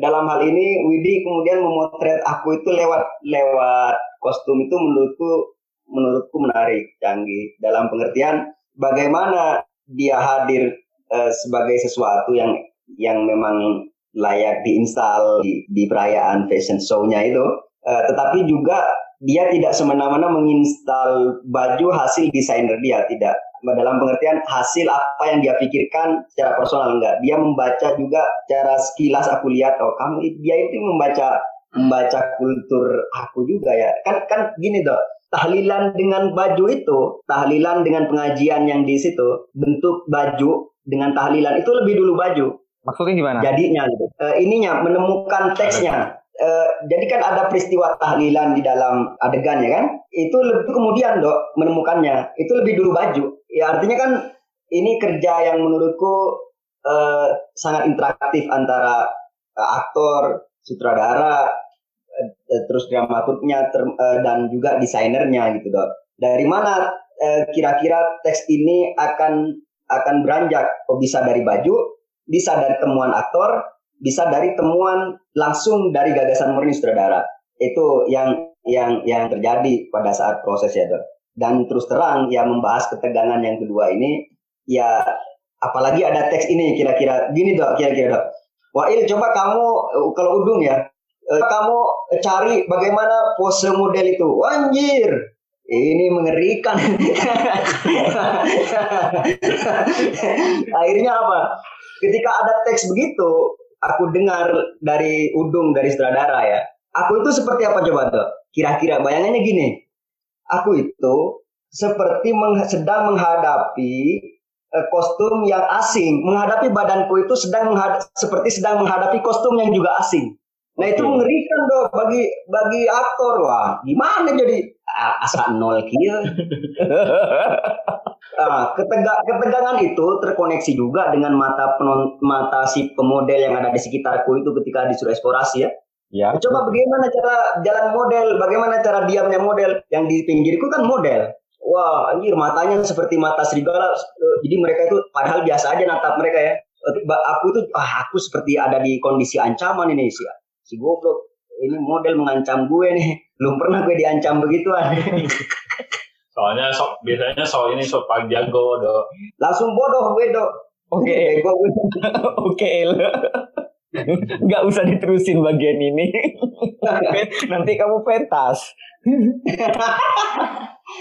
dalam hal ini Widi kemudian memotret aku itu lewat lewat kostum itu menurutku menurutku menarik, canggih. Dalam pengertian bagaimana dia hadir eh, sebagai sesuatu yang yang memang layak diinstal di, di perayaan fashion show-nya itu, Eh, tetapi juga dia tidak semena-mena menginstal baju hasil desainer dia, tidak. Dalam pengertian hasil apa yang dia pikirkan secara personal enggak. Dia membaca juga secara sekilas aku lihat oh kamu dia itu membaca membaca kultur aku juga ya. Kan kan gini dok, tahlilan dengan baju itu, tahlilan dengan pengajian yang di situ, bentuk baju dengan tahlilan itu lebih dulu baju Maksudnya gimana? jadinya gitu. Eh, ininya menemukan teksnya. Eh, jadi kan ada peristiwa tahlilan di dalam adegan ya kan? Itu lebih kemudian dok menemukannya. Itu lebih dulu baju. Ya artinya kan ini kerja yang menurutku eh, sangat interaktif antara aktor, sutradara, terus dramaturgnya ter- eh, dan juga desainernya gitu dok. Dari mana eh, kira-kira teks ini akan akan beranjak? Oh bisa dari baju, bisa dari temuan aktor, bisa dari temuan langsung dari gagasan murni sutradara. Itu yang yang yang terjadi pada saat proses ya dok. Dan terus terang ya membahas ketegangan yang kedua ini ya apalagi ada teks ini kira-kira gini dok kira-kira dok. Wail coba kamu eh, kalau udung ya eh, kamu cari bagaimana pose model itu. Anjir, ini mengerikan. Akhirnya apa? Ketika ada teks begitu, aku dengar dari Udung dari sutradara ya. Aku itu seperti apa coba tuh? Kira-kira bayangannya gini. Aku itu seperti meng- sedang menghadapi eh, kostum yang asing, menghadapi badanku itu sedang seperti sedang menghadapi kostum yang juga asing. Nah itu mengerikan dong bagi bagi aktor wah gimana jadi ah, asa nol kia. Ah, ketega- ketegangan itu terkoneksi juga dengan mata penon, mata si pemodel yang ada di sekitarku itu ketika disuruh eksplorasi ya. Ya. Coba bagaimana cara jalan model, bagaimana cara diamnya model yang di pinggirku kan model. Wah, anjir matanya seperti mata serigala. Eh, Jadi mereka itu padahal biasa aja natap mereka ya. Eh, Aku itu ah aku seperti ada di kondisi ancaman ini sih. Si goblok. Ini model mengancam gue nih. Belum pernah gue diancam begituan. Soalnya so, biasanya soal ini so paling jago dok. Langsung bodoh gue, Dok. Oke, Bego gue. oke. Nggak usah diterusin bagian ini. Nanti kamu pentas.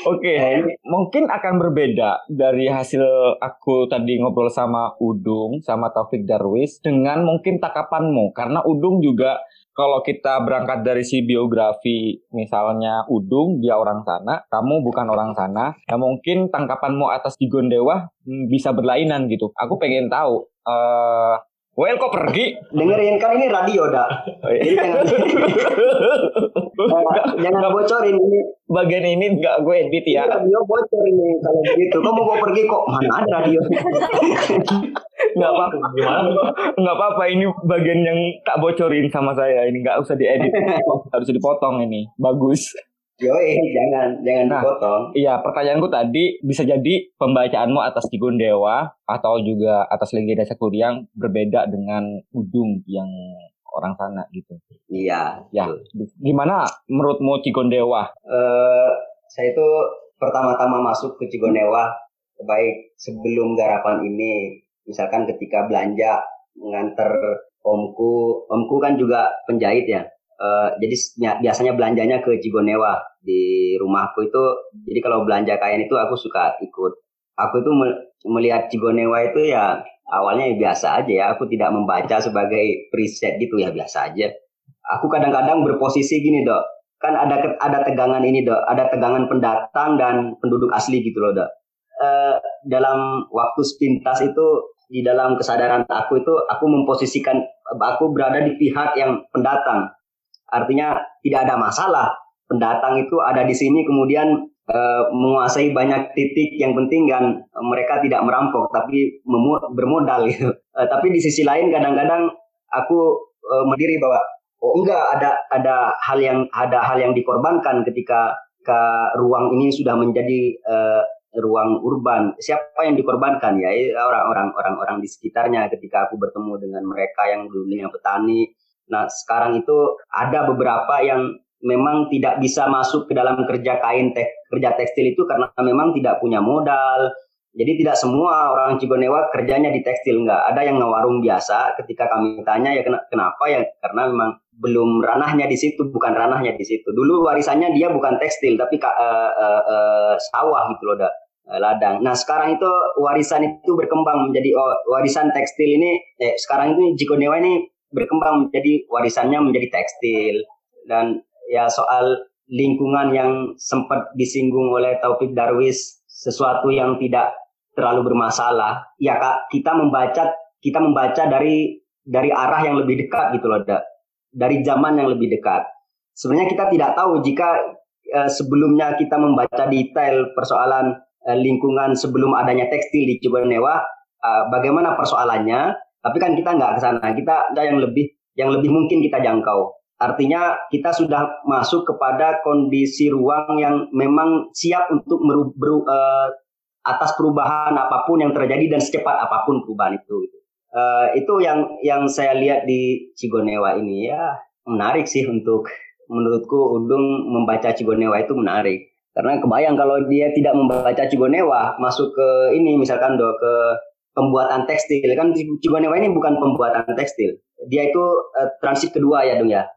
Oke, mungkin akan berbeda dari hasil aku tadi ngobrol sama Udung, sama Taufik Darwis, dengan mungkin takapanmu. Karena Udung juga, kalau kita berangkat dari si biografi, misalnya Udung, dia orang sana, kamu bukan orang sana, ya mungkin tangkapanmu atas Digon Dewa hmm, bisa berlainan gitu. Aku pengen tahu, eh Well, kok pergi? Dengerin kan ini radio, Dak. Jadi jangan jangan bocorin ini. Bagian ini nggak gue edit Ini ya. radio bocor ini kalau begitu. Kamu mau pergi kok mana ada radio? Nggak apa-apa. Gimana? Nggak apa-apa, ini bagian yang tak bocorin sama saya. Ini nggak usah diedit. Harus dipotong ini. Bagus. Yoi, jangan jangan Nah. dipotong. Iya, pertanyaanku tadi bisa jadi pembacaanmu atas Kigun Dewa atau juga atas legenda Sakuriang berbeda dengan Udung yang orang sana gitu. Iya. Ya, betul. gimana menurutmu Cigon Dewa? Eh, saya itu pertama-tama masuk ke Cigonewa baik sebelum garapan ini misalkan ketika belanja mengantar omku omku kan juga penjahit ya Uh, jadi biasanya belanjanya ke Cigonewa di rumahku itu. Jadi kalau belanja kain itu aku suka ikut. Aku itu melihat Cigonewa itu ya awalnya ya biasa aja ya. Aku tidak membaca sebagai preset gitu ya biasa aja. Aku kadang-kadang berposisi gini dok. Kan ada ada tegangan ini dok. Ada tegangan pendatang dan penduduk asli gitu loh dok. Uh, dalam waktu sepintas itu di dalam kesadaran aku itu aku memposisikan aku berada di pihak yang pendatang Artinya tidak ada masalah. Pendatang itu ada di sini kemudian e, menguasai banyak titik yang penting kan mereka tidak merampok tapi bermodal gitu. E, tapi di sisi lain kadang-kadang aku e, mendiri bahwa oh enggak ada ada hal yang ada hal yang dikorbankan ketika ke ruang ini sudah menjadi e, ruang urban. Siapa yang dikorbankan ya orang-orang orang-orang di sekitarnya ketika aku bertemu dengan mereka yang dulunya petani Nah, sekarang itu ada beberapa yang memang tidak bisa masuk ke dalam kerja kain tek, kerja tekstil itu karena memang tidak punya modal. Jadi tidak semua orang Cigonewa kerjanya di tekstil enggak. Ada yang ngewarung biasa. Ketika kami tanya ya kenapa ya karena memang belum ranahnya di situ, bukan ranahnya di situ. Dulu warisannya dia bukan tekstil tapi uh, uh, uh, sawah gitu loh, dah ladang. Nah sekarang itu warisan itu berkembang menjadi oh, warisan tekstil ini. Eh, sekarang itu Cigonewa ini berkembang menjadi warisannya menjadi tekstil. Dan ya soal lingkungan yang sempat disinggung oleh Taufik Darwis sesuatu yang tidak terlalu bermasalah. Ya kak kita membaca kita membaca dari dari arah yang lebih dekat gitu loh da. dari zaman yang lebih dekat. Sebenarnya kita tidak tahu jika eh, sebelumnya kita membaca detail persoalan eh, lingkungan sebelum adanya tekstil di Cibonewa eh, bagaimana persoalannya tapi kan kita nggak ke sana. Kita ada yang lebih yang lebih mungkin kita jangkau. Artinya kita sudah masuk kepada kondisi ruang yang memang siap untuk meru, uh, atas perubahan apa pun yang terjadi dan secepat apa pun perubahan itu. Uh, itu yang yang saya lihat di Cigonewa ini ya menarik sih untuk menurutku Udung membaca Cigonewa itu menarik karena kebayang kalau dia tidak membaca Cigonewa masuk ke ini misalkan do ke pembuatan tekstil. Kan Cigonewa ini bukan pembuatan tekstil. Dia itu uh, transit kedua ya dong ya.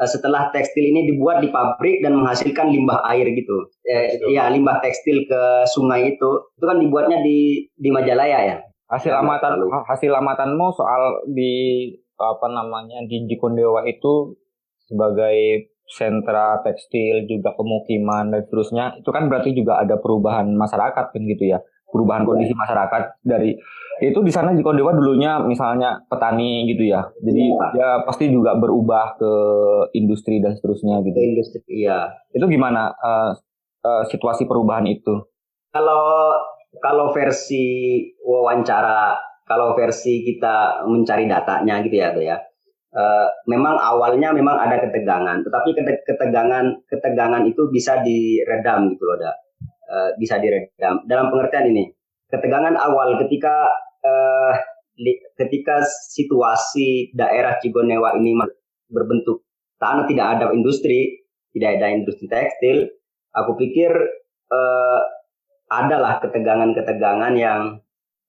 Uh, setelah tekstil ini dibuat di pabrik dan menghasilkan limbah air gitu. Eh, ya limbah tekstil ke sungai itu. Itu kan dibuatnya di di Majalaya ya? Hasil amatan Lalu. hasil amatanmu soal di apa namanya di Cigondewa itu sebagai sentra tekstil juga pemukiman dan seterusnya itu kan berarti juga ada perubahan masyarakat kan gitu ya perubahan kondisi masyarakat dari itu di sana Jiko Dewa dulunya misalnya petani gitu ya. Jadi ya. ya pasti juga berubah ke industri dan seterusnya gitu. Industri iya. Itu gimana uh, uh, situasi perubahan itu? Kalau kalau versi wawancara, kalau versi kita mencari datanya gitu ya tuh ya. Uh, memang awalnya memang ada ketegangan, tetapi ketegangan ketegangan itu bisa diredam gitu loh, dah uh, bisa diredam. Dalam pengertian ini, ketegangan awal ketika uh, ketika situasi daerah Cigonewa ini berbentuk tanah tidak ada industri, tidak ada industri tekstil, aku pikir uh, adalah ketegangan-ketegangan yang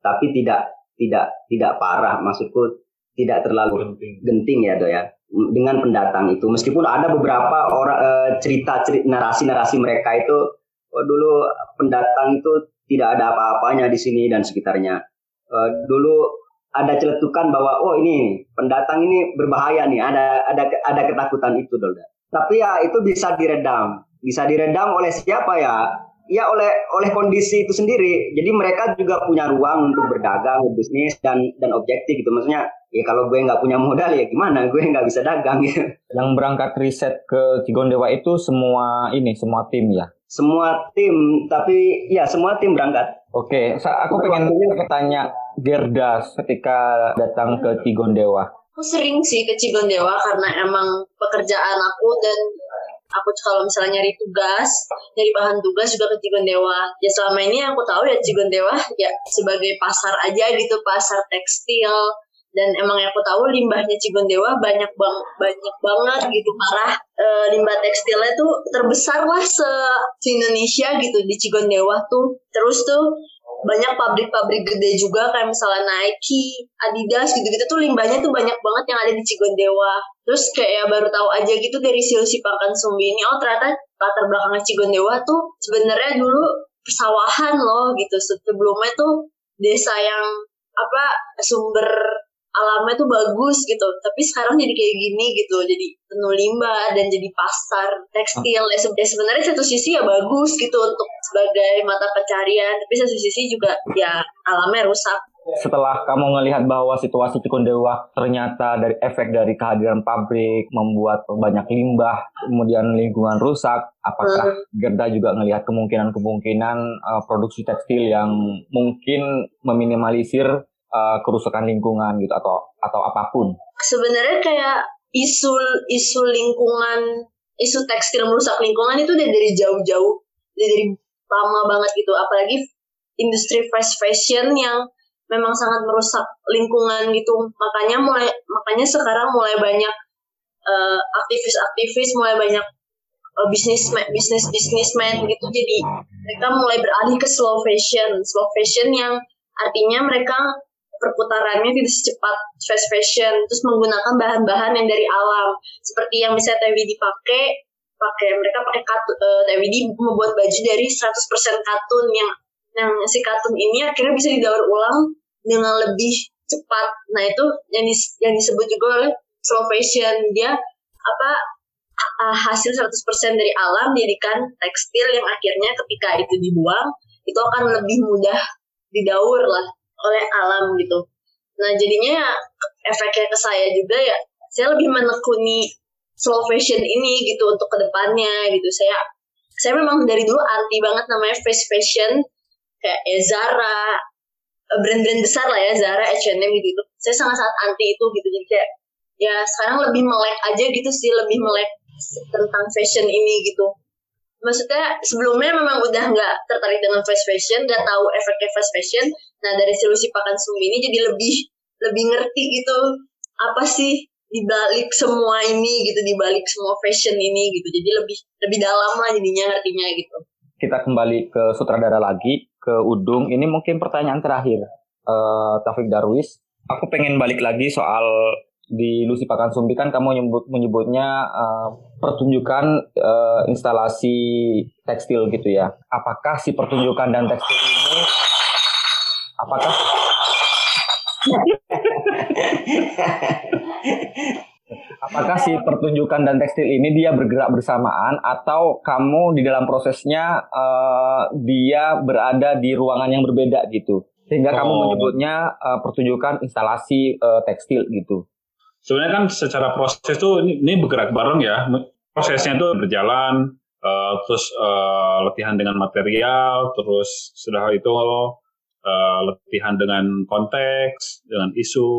tapi tidak tidak tidak parah. Maksudku tidak terlalu genting, genting ya do ya. Dengan pendatang itu. Meskipun ada beberapa orang cerita cerita narasi narasi mereka itu dulu pendatang itu tidak ada apa-apanya di sini dan sekitarnya. Uh, dulu ada celetukan bahwa oh ini pendatang ini berbahaya nih, ada ada ada ketakutan itu, Dolda. Tapi ya itu bisa diredam, bisa diredam oleh siapa ya? Ya oleh oleh kondisi itu sendiri. Jadi mereka juga punya ruang untuk berdagang, berbisnis dan dan objektif gitu. Maksudnya ya kalau gue nggak punya modal ya gimana? Gue nggak bisa dagang gitu. Yang berangkat riset ke Cigondewa itu semua ini semua tim ya? Semua tim tapi ya semua tim berangkat. Oke aku pengen tanya Gerda ketika datang ke Cigondewa aku sering sih ke Cigondewa karena emang pekerjaan aku dan aku kalau misalnya nyari tugas, nyari bahan tugas juga ke Cigondewa. Ya selama ini aku tahu ya Cigondewa ya sebagai pasar aja gitu, pasar tekstil, dan emang yang aku tahu limbahnya Cigondewa banyak bang banyak banget gitu parah e, limbah tekstilnya tuh terbesar lah se, Indonesia gitu di Cigondewa tuh terus tuh banyak pabrik-pabrik gede juga kayak misalnya Nike, Adidas gitu-gitu tuh limbahnya tuh banyak banget yang ada di Cigondewa. Terus kayak ya baru tahu aja gitu dari Silusi Pakan Sumbi ini, oh ternyata latar belakangnya Cigondewa tuh sebenarnya dulu persawahan loh gitu. Sebelumnya tuh desa yang apa sumber alamnya tuh bagus gitu. Tapi sekarang jadi kayak gini gitu jadi penuh limbah dan jadi pasar tekstil. Ya se- ya sebenarnya satu sisi ya bagus gitu untuk sebagai mata pencarian. Tapi satu sisi juga ya alamnya rusak. Setelah kamu melihat bahwa situasi Cikondewa ternyata dari efek dari kehadiran pabrik membuat banyak limbah, kemudian lingkungan rusak, apakah Gerda juga melihat kemungkinan-kemungkinan uh, produksi tekstil yang mungkin meminimalisir uh, kerusakan lingkungan gitu atau atau apa pun? sebenarnya kayak isu isu lingkungan isu tekstil merusak lingkungan itu udah dari jauh-jauh dari lama banget gitu. Apalagi industri fast fashion yang memang sangat merusak lingkungan gitu. Makanya mulai makanya sekarang mulai banyak eh, aktivis-aktivis mulai banyak bisnis bisnis bisnismen gitu. Jadi mereka mulai beralih ke slow fashion. Slow fashion yang artinya mereka perputarannya tidak secepat fast fashion terus menggunakan bahan-bahan yang dari alam. Seperti yang misalnya TWD pakai pakai mereka pakai katun eh, TWD membuat baju dari 100% katun yang yang si katun ini akhirnya bisa didaur ulang dengan lebih cepat. Nah itu yang dis- yang disebut juga oleh slow fashion. Dia apa a- hasil 100% dari alam dijadikan tekstil yang akhirnya ketika itu dibuang itu akan lebih mudah didaur lah oleh alam gitu. Nah jadinya ya efeknya ke saya juga ya saya lebih menekuni slow fashion ini gitu untuk ke depannya gitu. Saya saya memang dari dulu anti banget namanya fast fashion kayak ya Zara, eh, brand-brand besar lah ya Zara, H&M gitu. Saya sangat-sangat anti itu gitu. Jadi kayak ya sekarang lebih melek aja gitu sih, lebih melek tentang fashion ini gitu maksudnya sebelumnya memang udah nggak tertarik dengan fast fashion, nggak tahu efeknya fast fashion. Nah dari Silusi Pakan Sumbi ini jadi lebih lebih ngerti gitu apa sih dibalik semua ini gitu, dibalik semua fashion ini gitu. Jadi lebih lebih dalam lah jadinya ngertinya gitu. Kita kembali ke sutradara lagi, ke Udung. Ini mungkin pertanyaan terakhir. Eh Taufik Darwis, aku pengen balik lagi soal di Lucy Pakan Sumbi kan kamu menyebut menyebutnya eh, pertunjukan eh, instalasi tekstil gitu ya. Apakah si pertunjukan dan tekstil ini apakah apakah si pertunjukan dan tekstil ini dia bergerak bersamaan atau kamu di dalam prosesnya eh, dia berada di ruangan yang berbeda gitu sehingga kamu Oh. menyebutnya eh, pertunjukan instalasi eh, tekstil gitu. Sebenarnya kan secara proses tuh ini, ini bergerak bareng ya. Prosesnya tuh berjalan eh, terus eh, latihan dengan material terus sudah itu eh, latihan dengan konteks dengan isu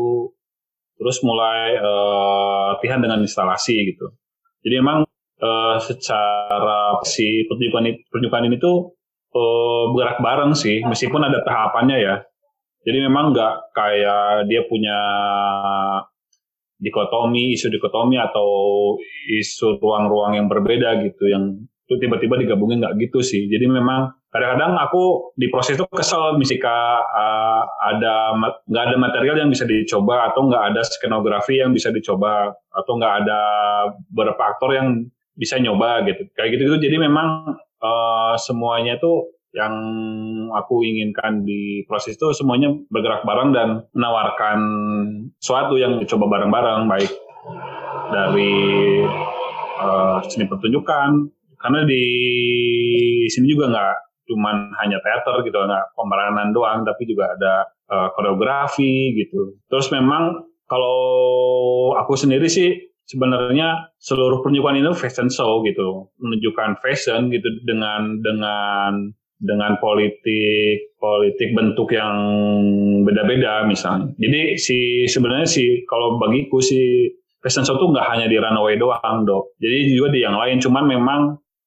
terus mulai eh, latihan dengan instalasi gitu. Jadi emang eh, secara si pertunjukan pertunjukan ini tuh eh, bergerak bareng sih meskipun ada tahapannya ya. Jadi memang nggak kayak dia punya dikotomi, isu dikotomi atau isu ruang-ruang yang berbeda gitu yang itu tiba-tiba digabungin nggak gitu sih. Jadi memang kadang-kadang aku di proses itu kesel misika uh, ada nggak ada material yang bisa dicoba atau nggak ada skenografi yang bisa dicoba atau nggak ada beberapa aktor yang bisa nyoba gitu. Kayak gitu-gitu. Jadi memang uh, semuanya tuh yang aku inginkan di proses itu semuanya bergerak bareng dan menawarkan suatu yang dicoba bareng-bareng baik dari eh, seni pertunjukan. Karena di sini juga nggak cuman hanya teater gitu nggak pemeranan doang tapi juga ada eh, koreografi gitu. Terus memang kalau aku sendiri sih sebenarnya seluruh pertunjukan itu fashion show gitu menunjukkan fashion gitu dengan dengan dengan politik politik bentuk yang beda-beda misalnya. Jadi si sebenarnya si kalau bagiku si fashion show tuh nggak hanya di runway doang dok. Jadi juga di yang lain. Cuman memang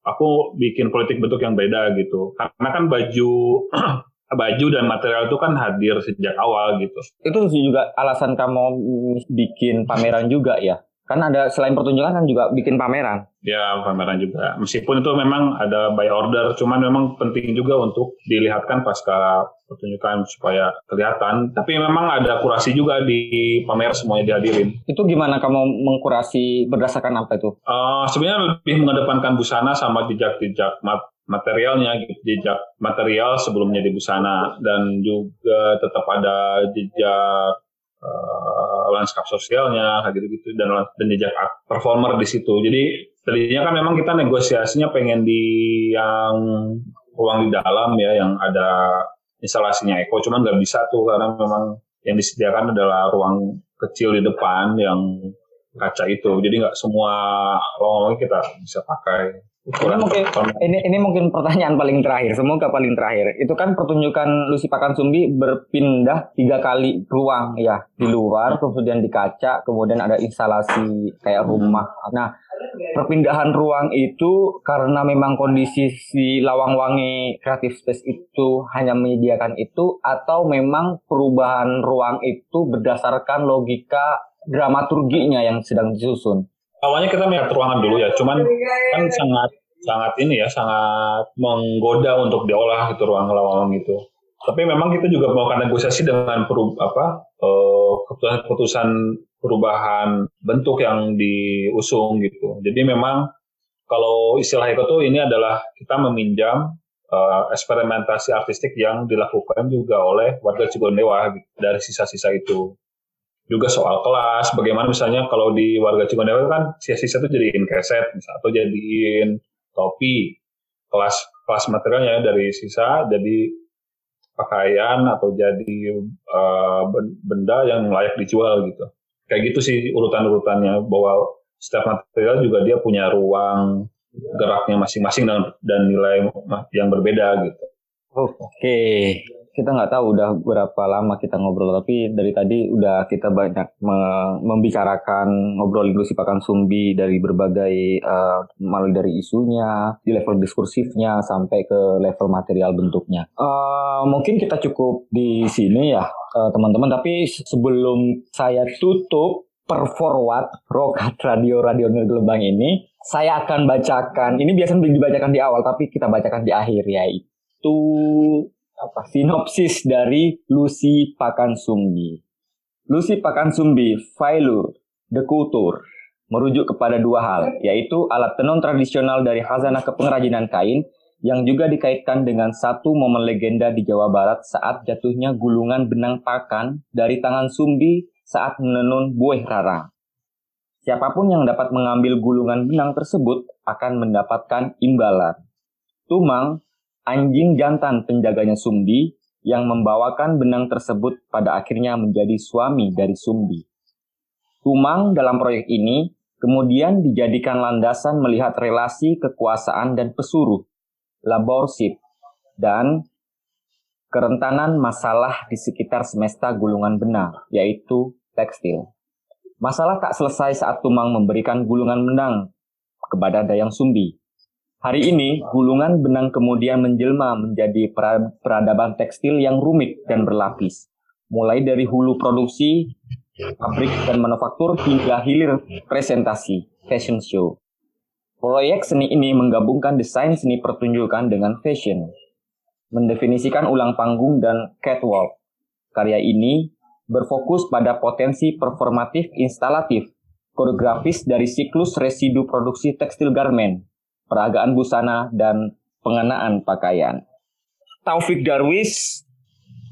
aku bikin politik bentuk yang beda gitu. Karena kan baju baju dan material itu kan hadir sejak awal gitu. Itu juga alasan kamu bikin pameran juga ya. Kan ada selain pertunjukan kan juga bikin pameran. Ya pameran juga. Meskipun itu memang ada by order, cuman memang penting juga untuk dilihatkan pasca pertunjukan supaya kelihatan. Tapi memang ada kurasi juga di pamer semuanya dihadirin. Itu gimana kamu mengkurasi berdasarkan apa itu? Uh, sebenarnya lebih mengedepankan busana sama jejak-jejak mat materialnya, gitu. jejak material sebelumnya di busana dan juga tetap ada jejak uh, lanskap sosialnya kayak gitu-gitu dan jejak performer di situ. Jadi tadinya kan memang kita negosiasinya pengen di yang ruang di dalam ya yang ada instalasinya Eko, cuman nggak bisa tuh karena memang yang disediakan adalah ruang kecil di depan yang kaca itu. Jadi nggak semua ruang kita bisa pakai. Ini mungkin, ini, ini mungkin pertanyaan paling terakhir, semoga paling terakhir. Itu kan pertunjukan Lucy Pakan Sumbi berpindah tiga kali ruang ya di luar, kemudian di kaca, kemudian ada instalasi kayak rumah. Nah, perpindahan ruang itu karena memang kondisi si Lawang Wangi Creative Space itu hanya menyediakan itu, atau memang perubahan ruang itu berdasarkan logika dramaturginya yang sedang disusun awalnya kita melihat ruangan dulu ya, cuman kan sangat sangat ini ya, sangat menggoda untuk diolah gitu ruang lawang itu. Tapi memang kita juga melakukan negosiasi dengan peru, apa eh, keputusan perubahan bentuk yang diusung gitu. Jadi memang kalau istilah itu tuh ini adalah kita meminjam uh, eksperimentasi artistik yang dilakukan juga oleh warga Cigondewa gitu, dari sisa-sisa itu juga soal kelas, bagaimana misalnya kalau di warga Cikondewa kan sisa-sisa itu jadiin keset, atau jadiin topi, kelas kelas materialnya dari sisa jadi pakaian atau jadi uh, benda yang layak dijual gitu. Kayak gitu sih urutan-urutannya bahwa setiap material juga dia punya ruang geraknya masing-masing dan, dan nilai yang berbeda gitu. Oke, kita nggak tahu udah berapa lama kita ngobrol tapi dari tadi udah kita banyak membicarakan ngobrol inklusi pakan sumbi dari berbagai uh, mulai dari isunya di level diskursifnya sampai ke level material bentuknya. Uh, mungkin kita cukup di sini ya uh, teman-teman. Tapi sebelum saya tutup per forward rokat radio radio Nirgelembang ini saya akan bacakan ini biasanya dibacakan di awal tapi kita bacakan di akhir yaitu apa sinopsis dari Lucy Pakansumbi. Lucy Pakansumbi, Failur, The Kultur, merujuk kepada dua hal, yaitu alat tenun tradisional dari khazanah kepengrajinan kain yang juga dikaitkan dengan satu momen legenda di Jawa Barat saat jatuhnya gulungan benang pakan dari tangan Sumbi saat menenun buih rara. Siapa pun yang dapat mengambil gulungan benang tersebut akan mendapatkan imbalan. Tumang anjing jantan penjaganya Sumbi yang membawakan benang tersebut pada akhirnya menjadi suami dari Sumbi. Tumang dalam proyek ini kemudian dijadikan landasan melihat relasi kekuasaan dan pesuruh, laborship, dan kerentanan masalah di sekitar semesta gulungan benang, yaitu tekstil. Masalah tak selesai saat Tumang memberikan gulungan benang kepada Dayang Sumbi, Hari ini, gulungan benang kemudian menjelma menjadi peradaban tekstil yang rumit dan berlapis. Mulai dari hulu produksi, pabrik dan manufaktur hingga hilir presentasi, fashion show. Proyek seni ini menggabungkan desain seni pertunjukan dengan fashion. Mendefinisikan ulang panggung dan catwalk. Karya ini berfokus pada potensi performatif instalatif, koreografis dari siklus residu produksi tekstil garment, peragaan busana, dan pengenaan pakaian. Taufik Darwis,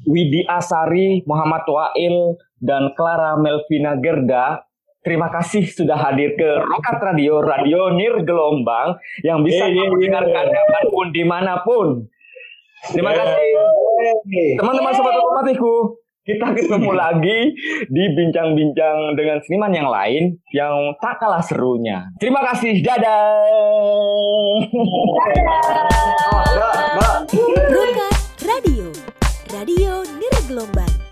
Widi Asari, Muhammad Wail, dan Clara Melvina Gerda Terima kasih sudah hadir ke Rokat Radio, Radio Nir Gelombang yang bisa yeah, yeah, mendengarkan yeah. kapan pun di mana pun. Terima yeah. kasih teman-teman sobat otomatiku. Kita ketemu lagi di bincang-bincang dengan seniman yang lain yang tak kalah serunya. Terima kasih, dadah. Radio, Radio Nirgelombang.